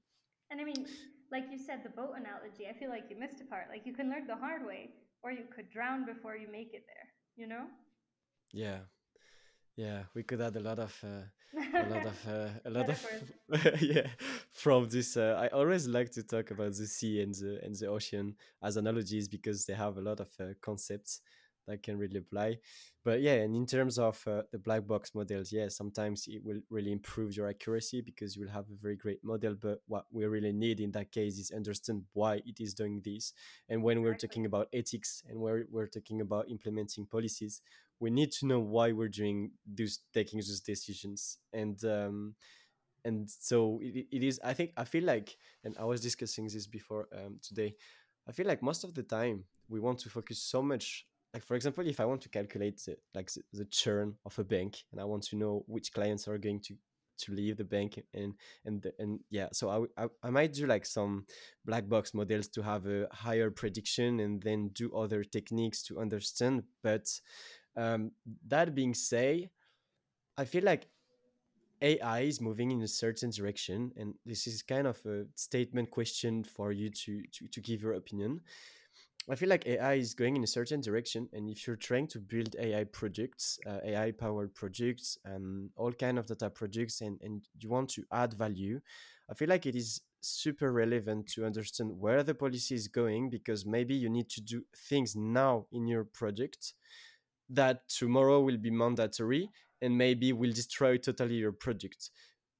And I mean, like you said, the boat analogy, I feel like you missed a part. Like you can learn the hard way, or you could drown before you make it there, you know? yeah yeah we could add a lot of uh, a lot of uh, a lot of yeah from this uh, i always like to talk about the sea and the and the ocean as analogies because they have a lot of uh, concepts that can really apply. But yeah and in terms of uh, the black box models yeah sometimes it will really improve your accuracy because you will have a very great model but what we really need in that case is understand why it is doing this. And when we're talking about ethics and we're, we're talking about implementing policies we need to know why we're doing those taking those decisions. And um and so it, it is i think i feel like and i was discussing this before um today i feel like most of the time we want to focus so much like for example if i want to calculate the, like the, the churn of a bank and i want to know which clients are going to to leave the bank and and the- and yeah so I I might do like some black box models to have a higher prediction and then do other techniques to understand but um, that being said, I feel like AI is moving in a certain direction, and this is kind of a statement question for you to, to, to give your opinion. I feel like AI is going in a certain direction, and if you're trying to build AI projects, uh, AI powered projects, and all kind of data projects, and, and you want to add value, I feel like it is super relevant to understand where the policy is going because maybe you need to do things now in your project that tomorrow will be mandatory and maybe will destroy totally your project.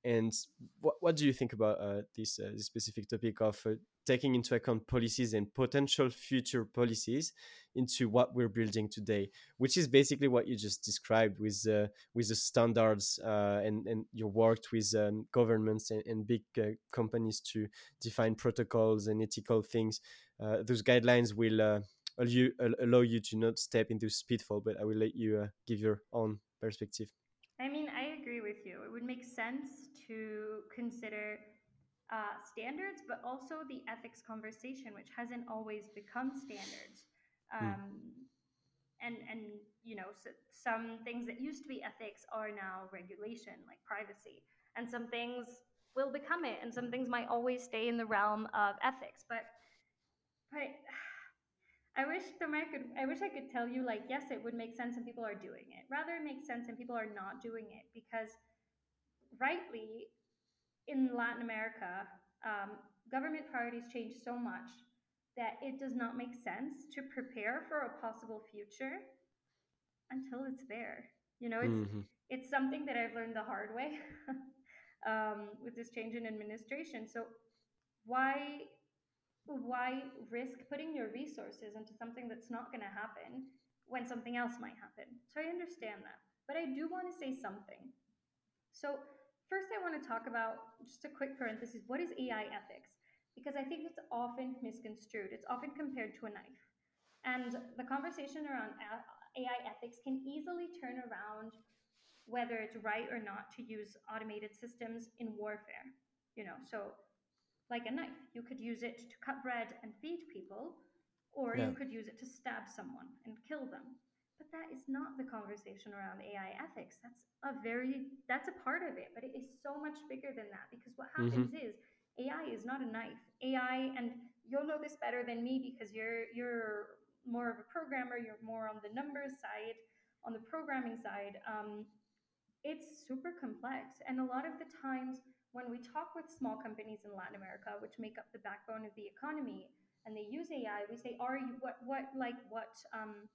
and what, what do you think about uh, this, uh, this specific topic of uh, taking into account policies and potential future policies into what we're building today, which is basically what you just described with uh, with the standards uh, and and you worked with um, governments and, and big uh, companies to define protocols and ethical things. those guidelines will allow you, allow you to not step into speedfall, but I will let you give your own perspective. I mean, I agree with you. It would make sense to consider uh, standards, but also the ethics conversation, which hasn't always become standards. Hmm. Um, mm. And and you know, so, some things that used to be ethics are now regulation, like privacy, and some things will become it, and some things might always stay in the realm of ethics. But but I wish Tomer could. I wish I could tell you like yes, it would make sense and people are doing it. Rather, it makes sense and people are not doing it because rightly in Latin America, um, government priorities change so much that it does not make sense to prepare for a possible future until it's there. You know, it's mm-hmm. it's something that I've learned the hard way um, with this change in administration. So why why risk putting your resources into something that's not going to happen when something else might happen? So I understand that, but I do want to say something. So First, I want to talk about just a quick parenthesis what is AI ethics? Because I think it's often misconstrued, it's often compared to a knife. And the conversation around AI ethics can easily turn around whether it's right or not to use automated systems in warfare. You know, so like a knife, you could use it to cut bread and feed people, or yeah. you could use it to stab someone and kill them. But that is not the conversation around AI ethics. That's a very that's a part of it, but it is so much bigger than that because what mm-hmm. happens mm-hmm. is AI is not a knife. AI and you'll know this better than me because you're you're more of a programmer, you're more on the numbers side, on the programming side. Um, it's super complex. And a lot of the times when we talk with small companies in Latin America, which make up the backbone of the economy, and they use AI, we say, are you what what like what um,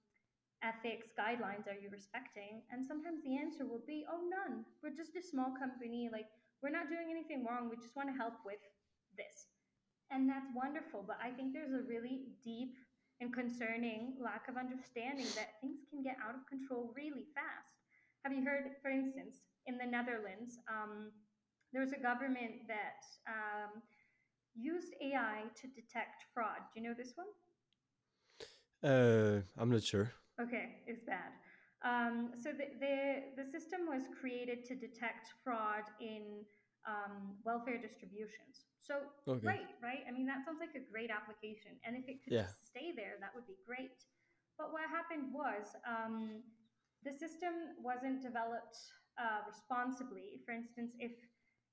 ethics guidelines are you respecting? And sometimes the answer will be, oh, none. We're just a small company. Like, we're not doing anything wrong. We just want to help with this. And that's wonderful. But I think there's a really deep and concerning lack of understanding that things can get out of control really fast. Have you heard, for instance, in the Netherlands, um, there was a government that um, used AI to detect fraud. Do you know this one? Uh, I'm not sure. Okay, it's bad. Um, so the, the, the system was created to detect fraud in um, welfare distributions. So okay. great, right? I mean, that sounds like a great application. And if it could yeah. just stay there, that would be great. But what happened was um, the system wasn't developed uh, responsibly. For instance, if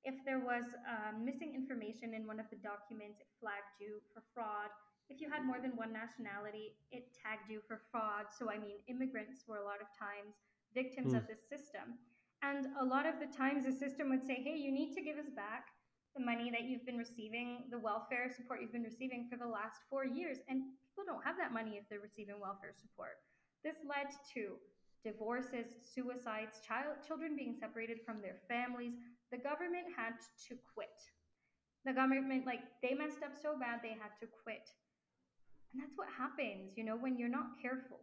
if there was uh, missing information in one of the documents, it flagged you for fraud if you had more than one nationality, it tagged you for fraud. So, I mean, immigrants were a lot of times victims mm. of this system. And a lot of the times, the system would say, hey, you need to give us back the money that you've been receiving, the welfare support you've been receiving for the last four years. And people don't have that money if they're receiving welfare support. This led to divorces, suicides, child, children being separated from their families. The government had to quit. The government, like, they messed up so bad, they had to quit. And that's what happens, you know, when you're not careful.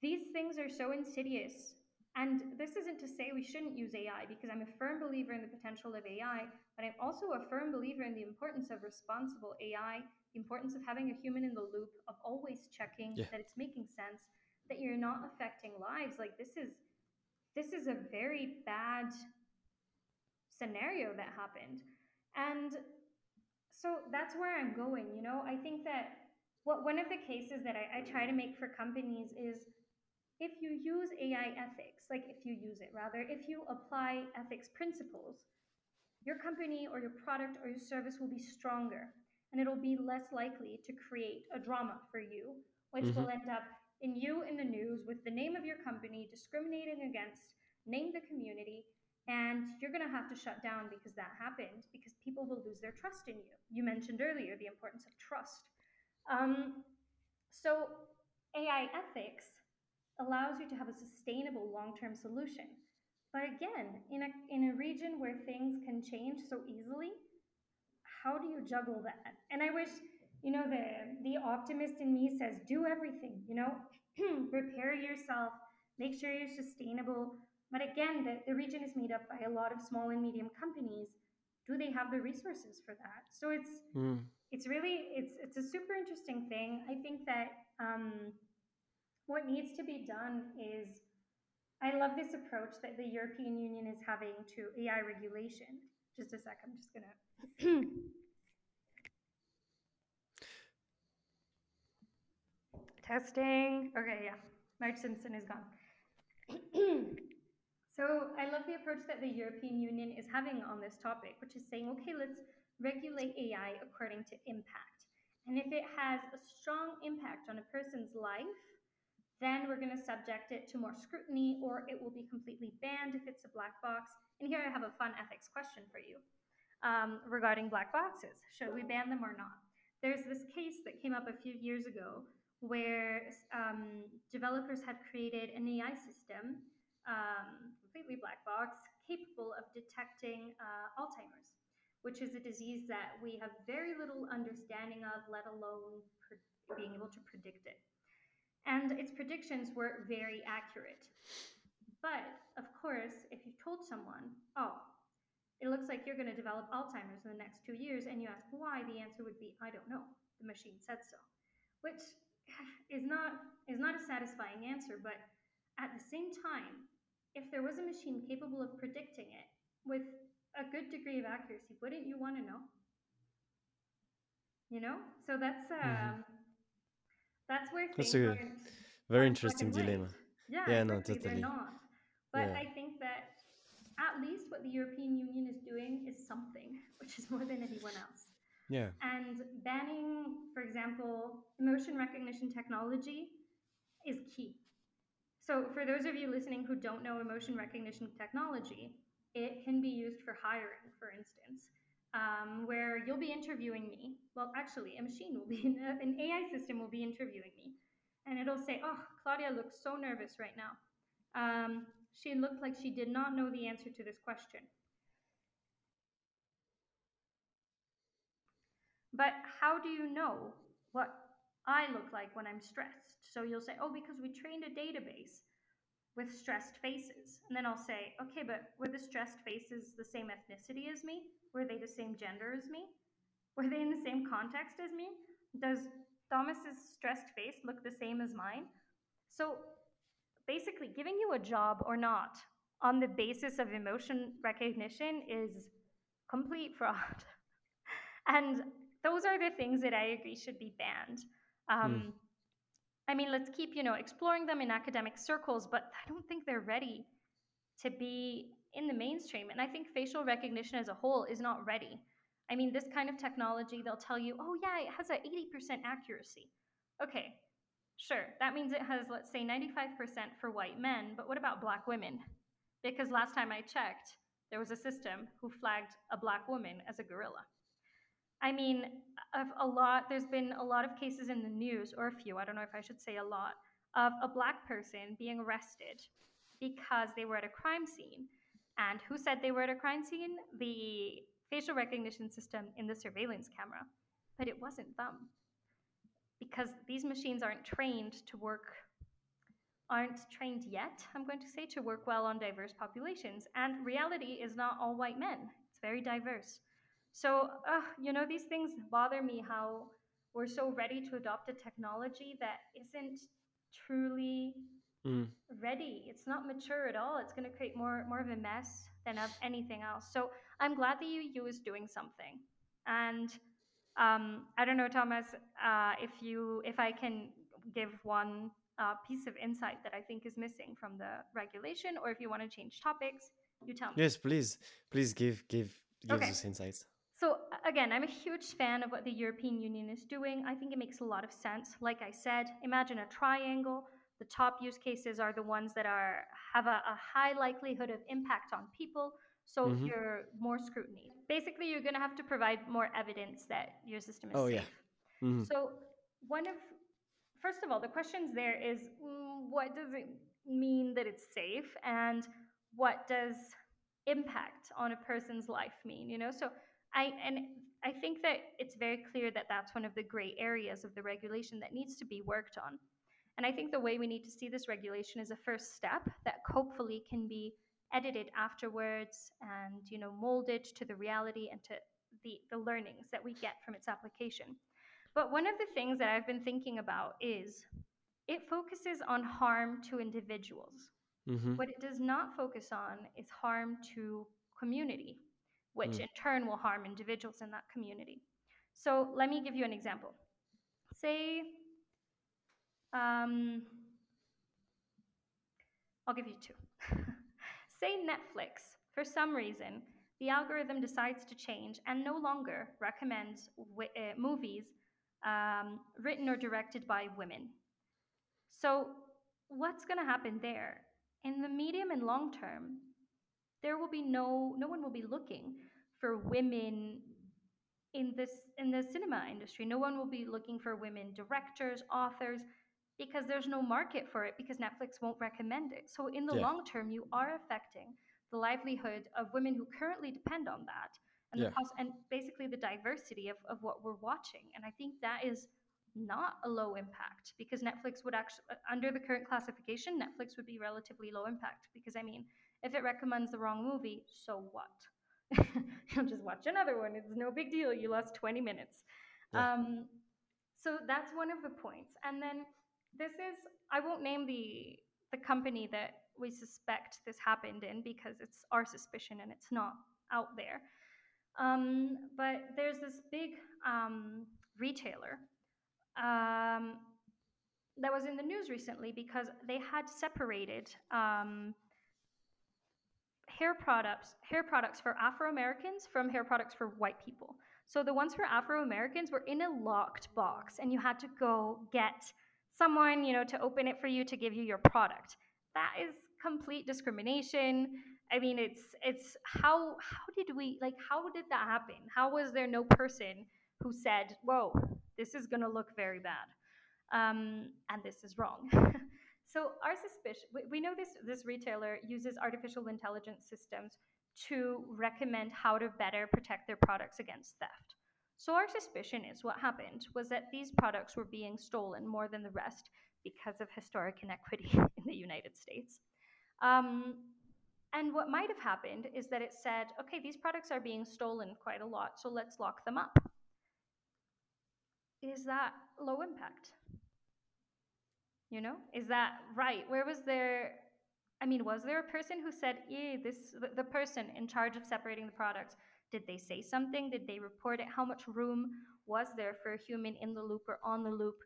These things are so insidious. And this isn't to say we shouldn't use AI because I'm a firm believer in the potential of AI, but I'm also a firm believer in the importance of responsible AI, the importance of having a human in the loop, of always checking yeah. that it's making sense, that you're not affecting lives. Like this is this is a very bad scenario that happened. And so that's where I'm going, you know? I think that what one of the cases that I, I try to make for companies is if you use AI ethics, like if you use it rather, if you apply ethics principles, your company or your product or your service will be stronger and it'll be less likely to create a drama for you, which mm-hmm. will end up in you in the news with the name of your company discriminating against, name the community, and you're going to have to shut down because that happened because people will lose their trust in you. You mentioned earlier the importance of trust. Um, so AI ethics allows you to have a sustainable long-term solution. But again, in a in a region where things can change so easily, how do you juggle that? And I wish, you know, the the optimist in me says, do everything, you know, prepare yourself, make sure you're sustainable. But again, the, the region is made up by a lot of small and medium companies. Do they have the resources for that? So it's Mm. It's really it's it's a super interesting thing. I think that um, what needs to be done is I love this approach that the European Union is having to AI regulation. Just a sec, I'm just gonna testing. Okay, yeah, Marge Simpson is gone. so I love the approach that the European Union is having on this topic, which is saying, okay, let's regulate AI according to impact. And if it has a strong impact on a person's life, then we're going to subject it to more scrutiny or it will be completely banned if it's a black box. And here I have a fun ethics question for you um, regarding black boxes. Should we ban them or not? There's this case that came up a few years ago where um, developers had created an AI system, um, completely black box, capable of detecting uh, Alzheimer's, which is a disease that we have very little understanding of, let alone pre- being able to predict it and its predictions were very accurate. But of course, if you told someone, oh, it looks like you're going to develop Alzheimer's in the next two years, and you ask why, the answer would be, I don't know. The machine said so, which is not is not a satisfying answer. But at the same time, if there was a machine capable of predicting it with a good degree of accuracy, wouldn't you want to know? You know, so that's um, that's where That's things a aren't very interesting dilemma. Yeah, Yeah, no, totally. not. But Yeah. I think that at least what the European Union is doing is something, which is more than anyone else. Yeah. And banning, for example, emotion recognition technology is key. So, for those of you listening who don't know emotion recognition technology, it can be used for hiring, for instance, um, where you'll be interviewing me. Well, actually, a machine will be, an AI system will be interviewing me. And it'll say, Oh, Claudia looks so nervous right now. Um, she looked like she did not know the answer to this question. But how do you know what I look like when I'm stressed? So you'll say, oh, because we trained a database with stressed faces. And then I'll say, okay, but were the stressed faces the same ethnicity as me? Were they the same gender as me? Were they in the same context as me? Does Thomas's stressed face look the same as mine? So basically, giving you a job or not on the basis of emotion recognition is complete fraud. and those are the things that I agree should be banned. Um, I mean, let's keep you know exploring them in academic circles, but I don't think they're ready to be in the mainstream. And I think facial recognition as a whole is not ready. I mean, this kind of technology, they'll tell you, oh yeah, it has a 80% accuracy. Okay, sure, that means it has let's say 95% for white men, but what about black women? Because last time I checked, there was a system who flagged a black woman as a gorilla. I mean, of a lot, there's been a lot of cases in the news, or a few, I don't know if I should say a lot, of a black person being arrested because they were at a crime scene. And who said they were at a crime scene? The facial recognition system in the surveillance camera. But it wasn't them. Because these machines aren't trained to work, aren't trained yet, I'm going to say, to work well on diverse populations. And reality is not all white men, it's very diverse. So, uh, you know, these things bother me how we're so ready to adopt a technology that isn't truly Mm. ready. It's not mature at all. It's going to create more more of a mess than of anything else. So I'm glad the EU is doing something. And um, I don't know, Thomas, uh, if you if I can give one uh, piece of insight that I think is missing from the regulation, or if you want to change topics, you tell me. Yes, please, please give give give Okay. us insights. So again, I'm a huge fan of what the European Union is doing. I think it makes a lot of sense. Like I said, imagine a triangle. The top use cases are the ones that are have a, a high likelihood of impact on people. So Mhm. you're more scrutiny. Basically, you're going to have to provide more evidence that your system is Oh, safe. yeah. Mhm. So one of first of all, the questions there is mm, what does it mean that it's safe, and what does impact on a person's life mean? You know, so I and I think that it's very clear that that's one of the gray areas of the regulation that needs to be worked on. And I think the way we need to see this regulation is a first step that hopefully can be edited afterwards and you know molded to the reality and to the, the learnings that we get from its application. But one of the things that I've been thinking about is it focuses on harm to individuals. Mm-hmm. What it does not focus on is harm to community, which Mm. in turn will harm individuals in that community. So let me give you an example. Say, um, I'll give you two. Say Netflix, for some reason, the algorithm decides to change and no longer recommends wi- uh, movies um, written or directed by women. So, what's going to happen there? In the medium and long term, there will be no no one will be looking for women in this in the cinema industry. No one will be looking for women directors, authors, because there's no market for it because Netflix won't recommend it. So in the Yeah. long term, you are affecting the livelihood of women who currently depend on that and Yeah. the pos- and basically the diversity of, of what we're watching. And I think that is not a low impact because Netflix would actually under the current classification, Netflix would be relatively low impact because I mean, if it recommends the wrong movie, so what? You'll just watch another one. It's no big deal. You lost 20 minutes. Yeah. Um, so that's one of the points. And then this is I won't name the the company that we suspect this happened in because it's our suspicion and it's not out there. Um, but there's this big um, retailer um, that was in the news recently because they had separated um, hair products hair products for Afro Americans from hair products for white people. So the ones for Afro Americans were in a locked box, and you had to go get someone, you know, to open it for you to give you your product. That is complete discrimination. I mean, it's it's how how did we like how did that happen? How was there no person who said, "Whoa, this is gonna look very bad," um, and this is wrong? so our suspicion, we, we know this this retailer uses artificial intelligence systems to recommend how to better protect their products against theft. So our suspicion is what happened was that these products were being stolen more than the rest because of historic inequity in the United States. Um, and what might have happened is that it said, okay, these products are being stolen quite a lot, so let's lock them up. Is that low impact? You know, is that right? Where was there? I mean, was there a person who said, "Yeah, this"? The, the person in charge of separating the products, did they say something? Did they report it? How much room was there for a human in the loop or on the loop?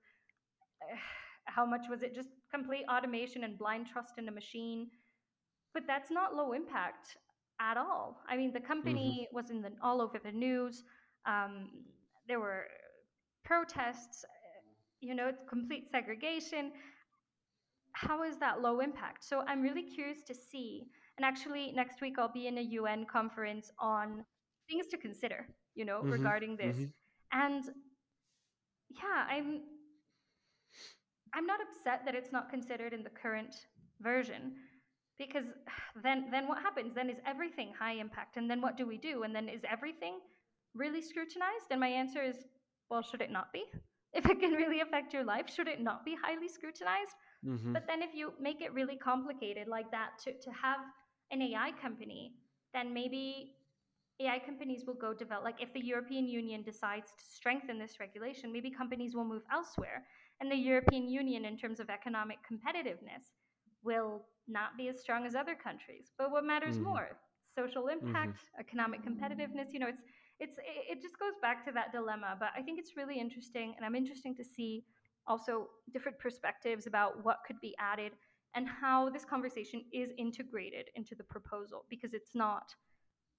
How much was it just complete automation and blind trust in a machine? But that's not low impact at all. I mean, the company was in the all over the news. Um, there were protests. You know, it's complete segregation. How is that low impact? So I'm really curious to see. And actually, next week I'll be in a UN conference on things to consider. You know, Mhm, regarding this. mhm. And yeah, I'm I'm not upset that it's not considered in the current version because then then what happens then is everything high impact and then what do we do and then is everything really scrutinized and my answer is well should it not be if it can really affect your life should it not be highly scrutinized Mhm. but then if you make it really complicated like that to, to have an AI company, then maybe AI companies will go develop like if the European Union decides to strengthen this regulation, maybe companies will move elsewhere. And the European Union in terms of economic competitiveness will not be as strong as other countries. But what matters Mhm. more? Social impact, economic competitiveness, you know, it's it's it it just goes back to that dilemma, but I think it's really interesting and I'm interesting to see also different perspectives about what could be added and how this conversation is integrated into the proposal because it's not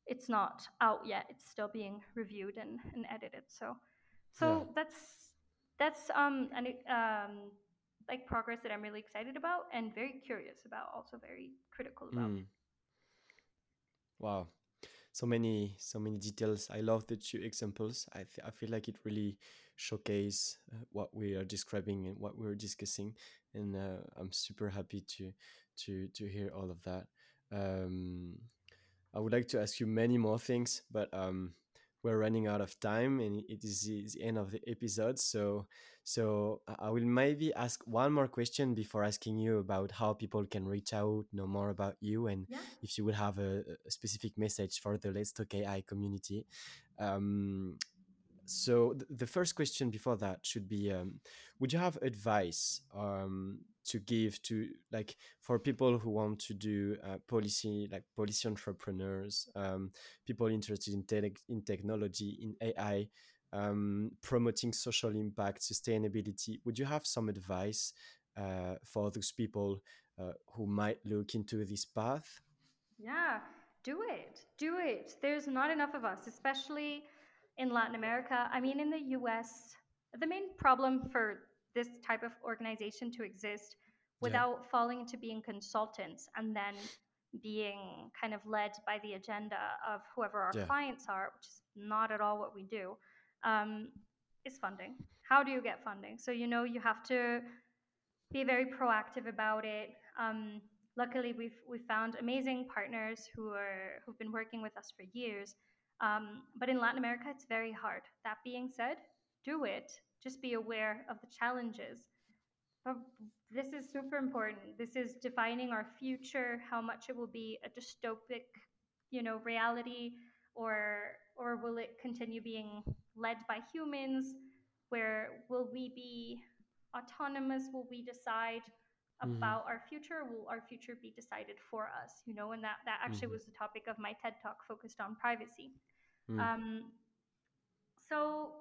it's not out yet it's still being reviewed and, and edited so so Yeah. that's that's um an um like progress that i'm really excited about and very curious about also very critical about Mm. Wow. So many, so many details. I love the two examples. I, th- I feel like it really showcase uh, what we are describing and what we're discussing. And uh, I'm super happy to to to hear all of that. Um, I would like to ask you many more things, but um, we're running out of time, and it is the end of the episode. So, so I will maybe ask one more question before asking you about how people can reach out, know more about you, and Yeah. if you would have a, a specific message for the Let's Talk AI community. Um, so th- the first question before that should be um, would you have advice um, to give to like for people who want to do uh, policy like policy entrepreneurs um, people interested in, te- in technology in ai um, promoting social impact sustainability would you have some advice uh, for those people uh, who might look into this path Yeah, do it. Do it. There's not enough of us, especially in Latin America. I mean, in the US, the main problem for this type of organization to exist yeah without falling into being consultants and then being kind of led by the agenda of whoever our yeah clients are, which is not at all what we do, um, is funding. How do you get funding? So, you know, you have to be very proactive about it. Um, luckily, we've we found amazing partners who are who've been working with us for years. Um, but in Latin America, it's very hard. That being said, do it. Just be aware of the challenges. But this is super important. This is defining our future, how much it will be a dystopic, you know, reality, or or will it continue being led by humans? Where will we be autonomous? Will we decide mm-hmm, about our future? Will our future be decided for us? You know, and that that actually mm-hmm, was the topic of my TED talk focused on privacy. mm, Um, so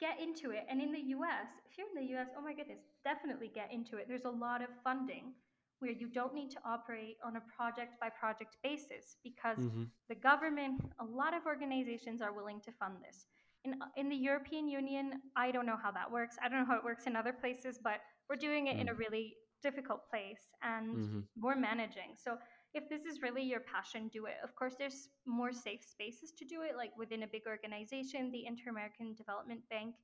get into it. And in the US, if you're in the US, oh my goodness, definitely get into it. There's a lot of funding where you don't need to operate on a project by project basis because mm-hmm, the government, a lot of organizations are willing to fund this. In, in the European Union, I don't know how that works. I don't know how it works in other places, but we're doing it in mm, a really difficult place and mm-hmm, we're managing. So if this is really your passion, do it. Of course, there's more safe spaces to do it, like within a big organization. The Inter American Development Bank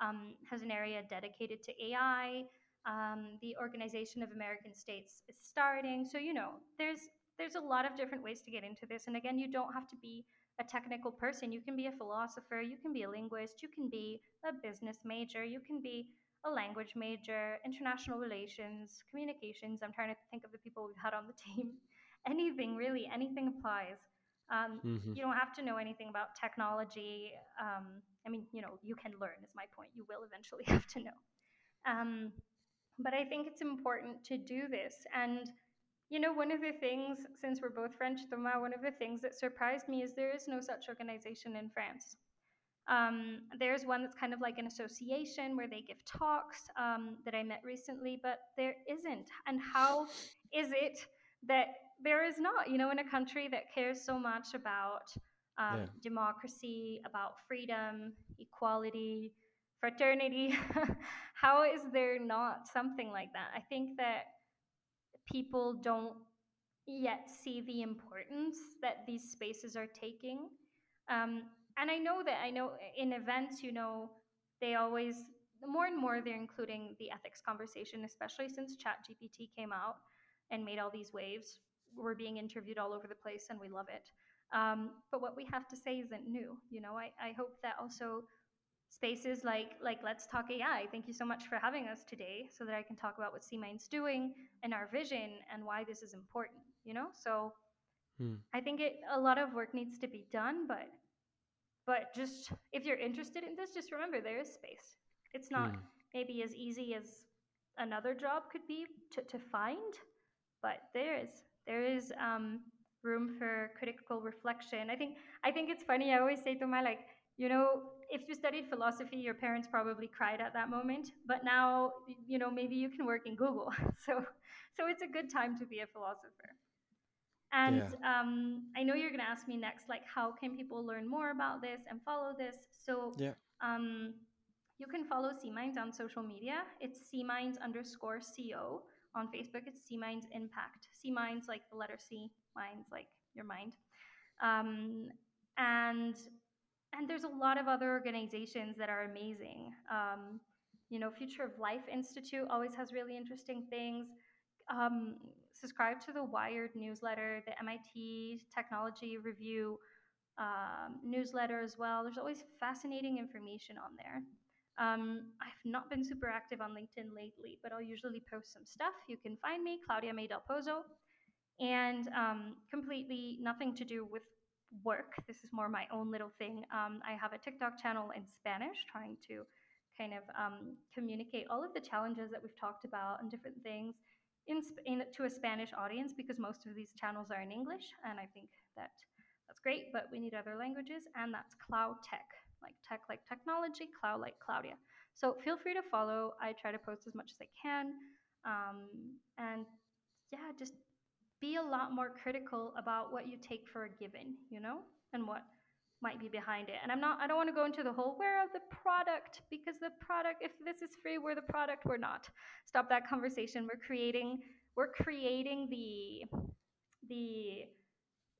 um, has an area dedicated to AI. Um, the Organization of American States is starting. So you know, there's there's a lot of different ways to get into this. And again, you don't have to be a technical person. You can be a philosopher. You can be a linguist. You can be a business major. You can be a language major, international relations, communications. I'm trying to think of the people we've had on the team anything really, anything applies. Um, mm-hmm, you don't have to know anything about technology. Um, I mean, you know, you can learn, is my point. You will eventually have to know. Um, but I think it's important to do this. And, you know, one of the things, since we're both French, Thomas, one of the things that surprised me is there is no such organization in France. Um, there's one that's kind of like an association where they give talks um, that I met recently, but there isn't. And how is it that there is not, you know, in a country that cares so much about um, yeah democracy, about freedom, equality, fraternity? how is there not something like that? I think that people don't yet see the importance that these spaces are taking. Um, and I know that I know in events, you know, they always more and more they're including the ethics conversation, especially since ChatGPT came out and made all these waves. We're being interviewed all over the place, and we love it. Um, but what we have to say isn't new. You know, I, I hope that also spaces like like Let's Talk AI. Thank you so much for having us today, so that I can talk about what CMind's doing and our vision and why this is important. You know, so mm, I think it a lot of work needs to be done, but but just if you're interested in this, just remember there is space. It's not mm, maybe as easy as another job could be to, to find, but there is there is um, room for critical reflection. I think I think it's funny. I always say to my like, you know, if you studied philosophy, your parents probably cried at that moment, but now you know maybe you can work in Google. So so it's a good time to be a philosopher. And yeah um, I know you're going to ask me next, like, how can people learn more about this and follow this? So yeah um, you can follow CMinds on social media. It's CMinds underscore CO. On Facebook, it's CMinds Impact. CMinds like the letter C, minds like your mind. Um, and and there's a lot of other organizations that are amazing. Um, you know, Future of Life Institute always has really interesting things. Um, subscribe to the Wired newsletter, the MIT Technology Review um, newsletter as well. There's always fascinating information on there. Um, I've not been super active on LinkedIn lately, but I'll usually post some stuff. You can find me, Claudia May Del Pozo, and um, completely nothing to do with work. This is more my own little thing. Um, I have a TikTok channel in Spanish, trying to kind of um, communicate all of the challenges that we've talked about and different things in, in, to a Spanish audience because most of these channels are in English, and I think that that's great. But we need other languages, and that's Cloud Tech, like tech like technology, cloud like Claudia. So feel free to follow. I try to post as much as I can, um, and yeah, just be a lot more critical about what you take for a given, you know, and what might be behind it. And I'm not I don't want to go into the whole where of the product because the product if this is free, we're the product, we're not. Stop that conversation. We're creating we're creating the the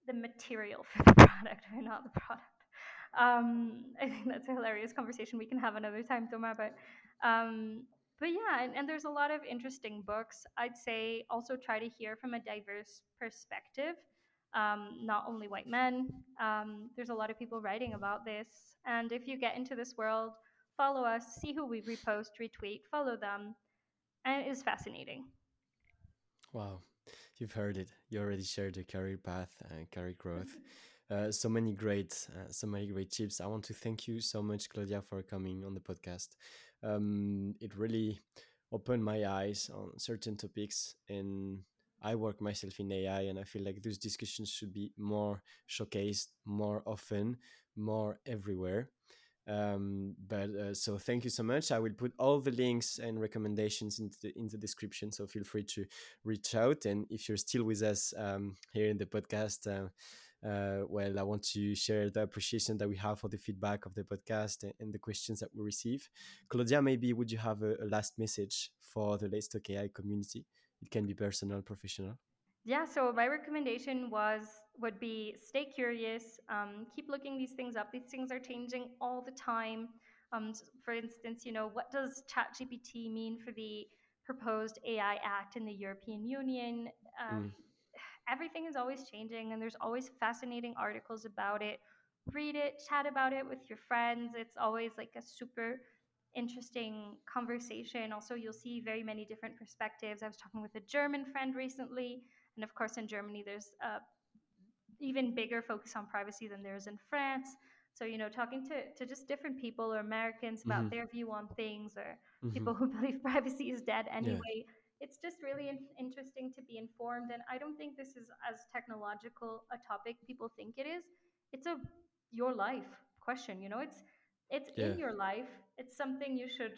the material for the product, we're not the product. Um, I think that's a hilarious conversation we can have another time, Thomas. But um, but yeah, and, and there's a lot of interesting books. I'd say also try to hear from a diverse perspective, um, not only white men. Um, there's a lot of people writing about this. And if you get into this world, follow us, see who we repost, retweet, follow them. And it is fascinating. Wow, you've heard it. You already shared your career path and career growth. Uh, so many great, uh, so many great tips. I want to thank you so much, Claudia, for coming on the podcast. Um, it really opened my eyes on certain topics, and I work myself in AI, and I feel like those discussions should be more showcased, more often, more everywhere. Um, but uh, so thank you so much. I will put all the links and recommendations into the, in the description. So feel free to reach out. And if you're still with us um, here in the podcast, uh, uh, well, I want to share the appreciation that we have for the feedback of the podcast and, and the questions that we receive. Claudia, maybe would you have a, a last message for the Let's Talk AI community? It can be personal, professional. Yeah, so my recommendation was would be stay curious, um, keep looking these things up. These things are changing all the time. Um, for instance, you know, what does ChatGPT mean for the proposed AI Act in the European Union? Um, mm. Everything is always changing, and there's always fascinating articles about it. Read it, chat about it with your friends. It's always like a super interesting conversation. Also, you'll see very many different perspectives. I was talking with a German friend recently, and of course, in Germany, there's a even bigger focus on privacy than there is in France. So, you know, talking to, to just different people or Americans about mm-hmm. their view on things or mm-hmm. people who believe privacy is dead anyway. Yeah. It's just really in- interesting to be informed. And I don't think this is as technological a topic people think it is. It's a your life question, you know, it's it's yeah. in your life. It's something you should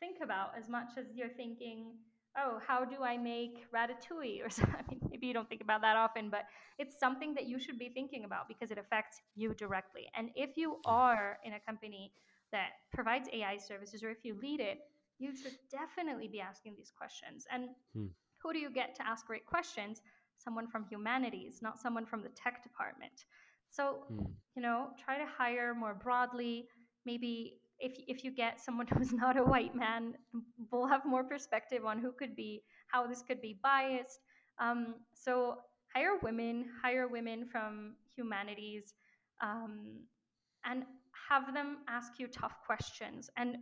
think about as much as you're thinking oh, how do I make ratatouille? Or something. I mean, maybe you don't think about that often, but it's something that you should be thinking about because it affects you directly. And if you hmm. are in a company that provides AI services or if you lead it, you should definitely be asking these questions. And hmm. who do you get to ask great questions? Someone from humanities, not someone from the tech department. So, hmm. you know, try to hire more broadly, maybe if if you get someone who's not a white man, we'll have more perspective on who could be how this could be biased. Um, so hire women, hire women from humanities, um, and have them ask you tough questions and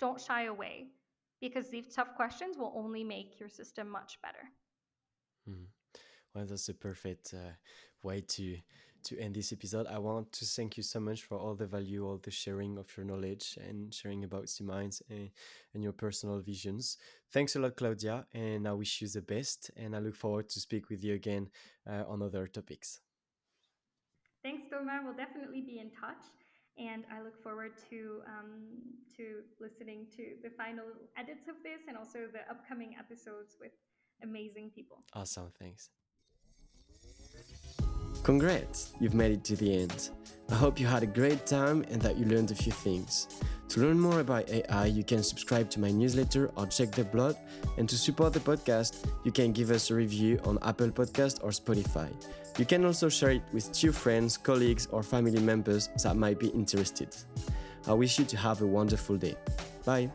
don't shy away because these tough questions will only make your system much better. Mm. Well, that's a perfect uh, way to to end this episode, I want to thank you so much for all the value, all the sharing of your knowledge and sharing about C-Minds and, and your personal visions. Thanks a lot, Claudia, and I wish you the best. And I look forward to speak with you again uh, on other topics. Thanks, Thomas. We'll definitely be in touch, and I look forward to um, to listening to the final edits of this and also the upcoming episodes with amazing people. Awesome. Thanks. Congrats, you've made it to the end. I hope you had a great time and that you learned a few things. To learn more about AI, you can subscribe to my newsletter or check the blog. And to support the podcast, you can give us a review on Apple Podcast or Spotify. You can also share it with two friends, colleagues, or family members that might be interested. I wish you to have a wonderful day. Bye.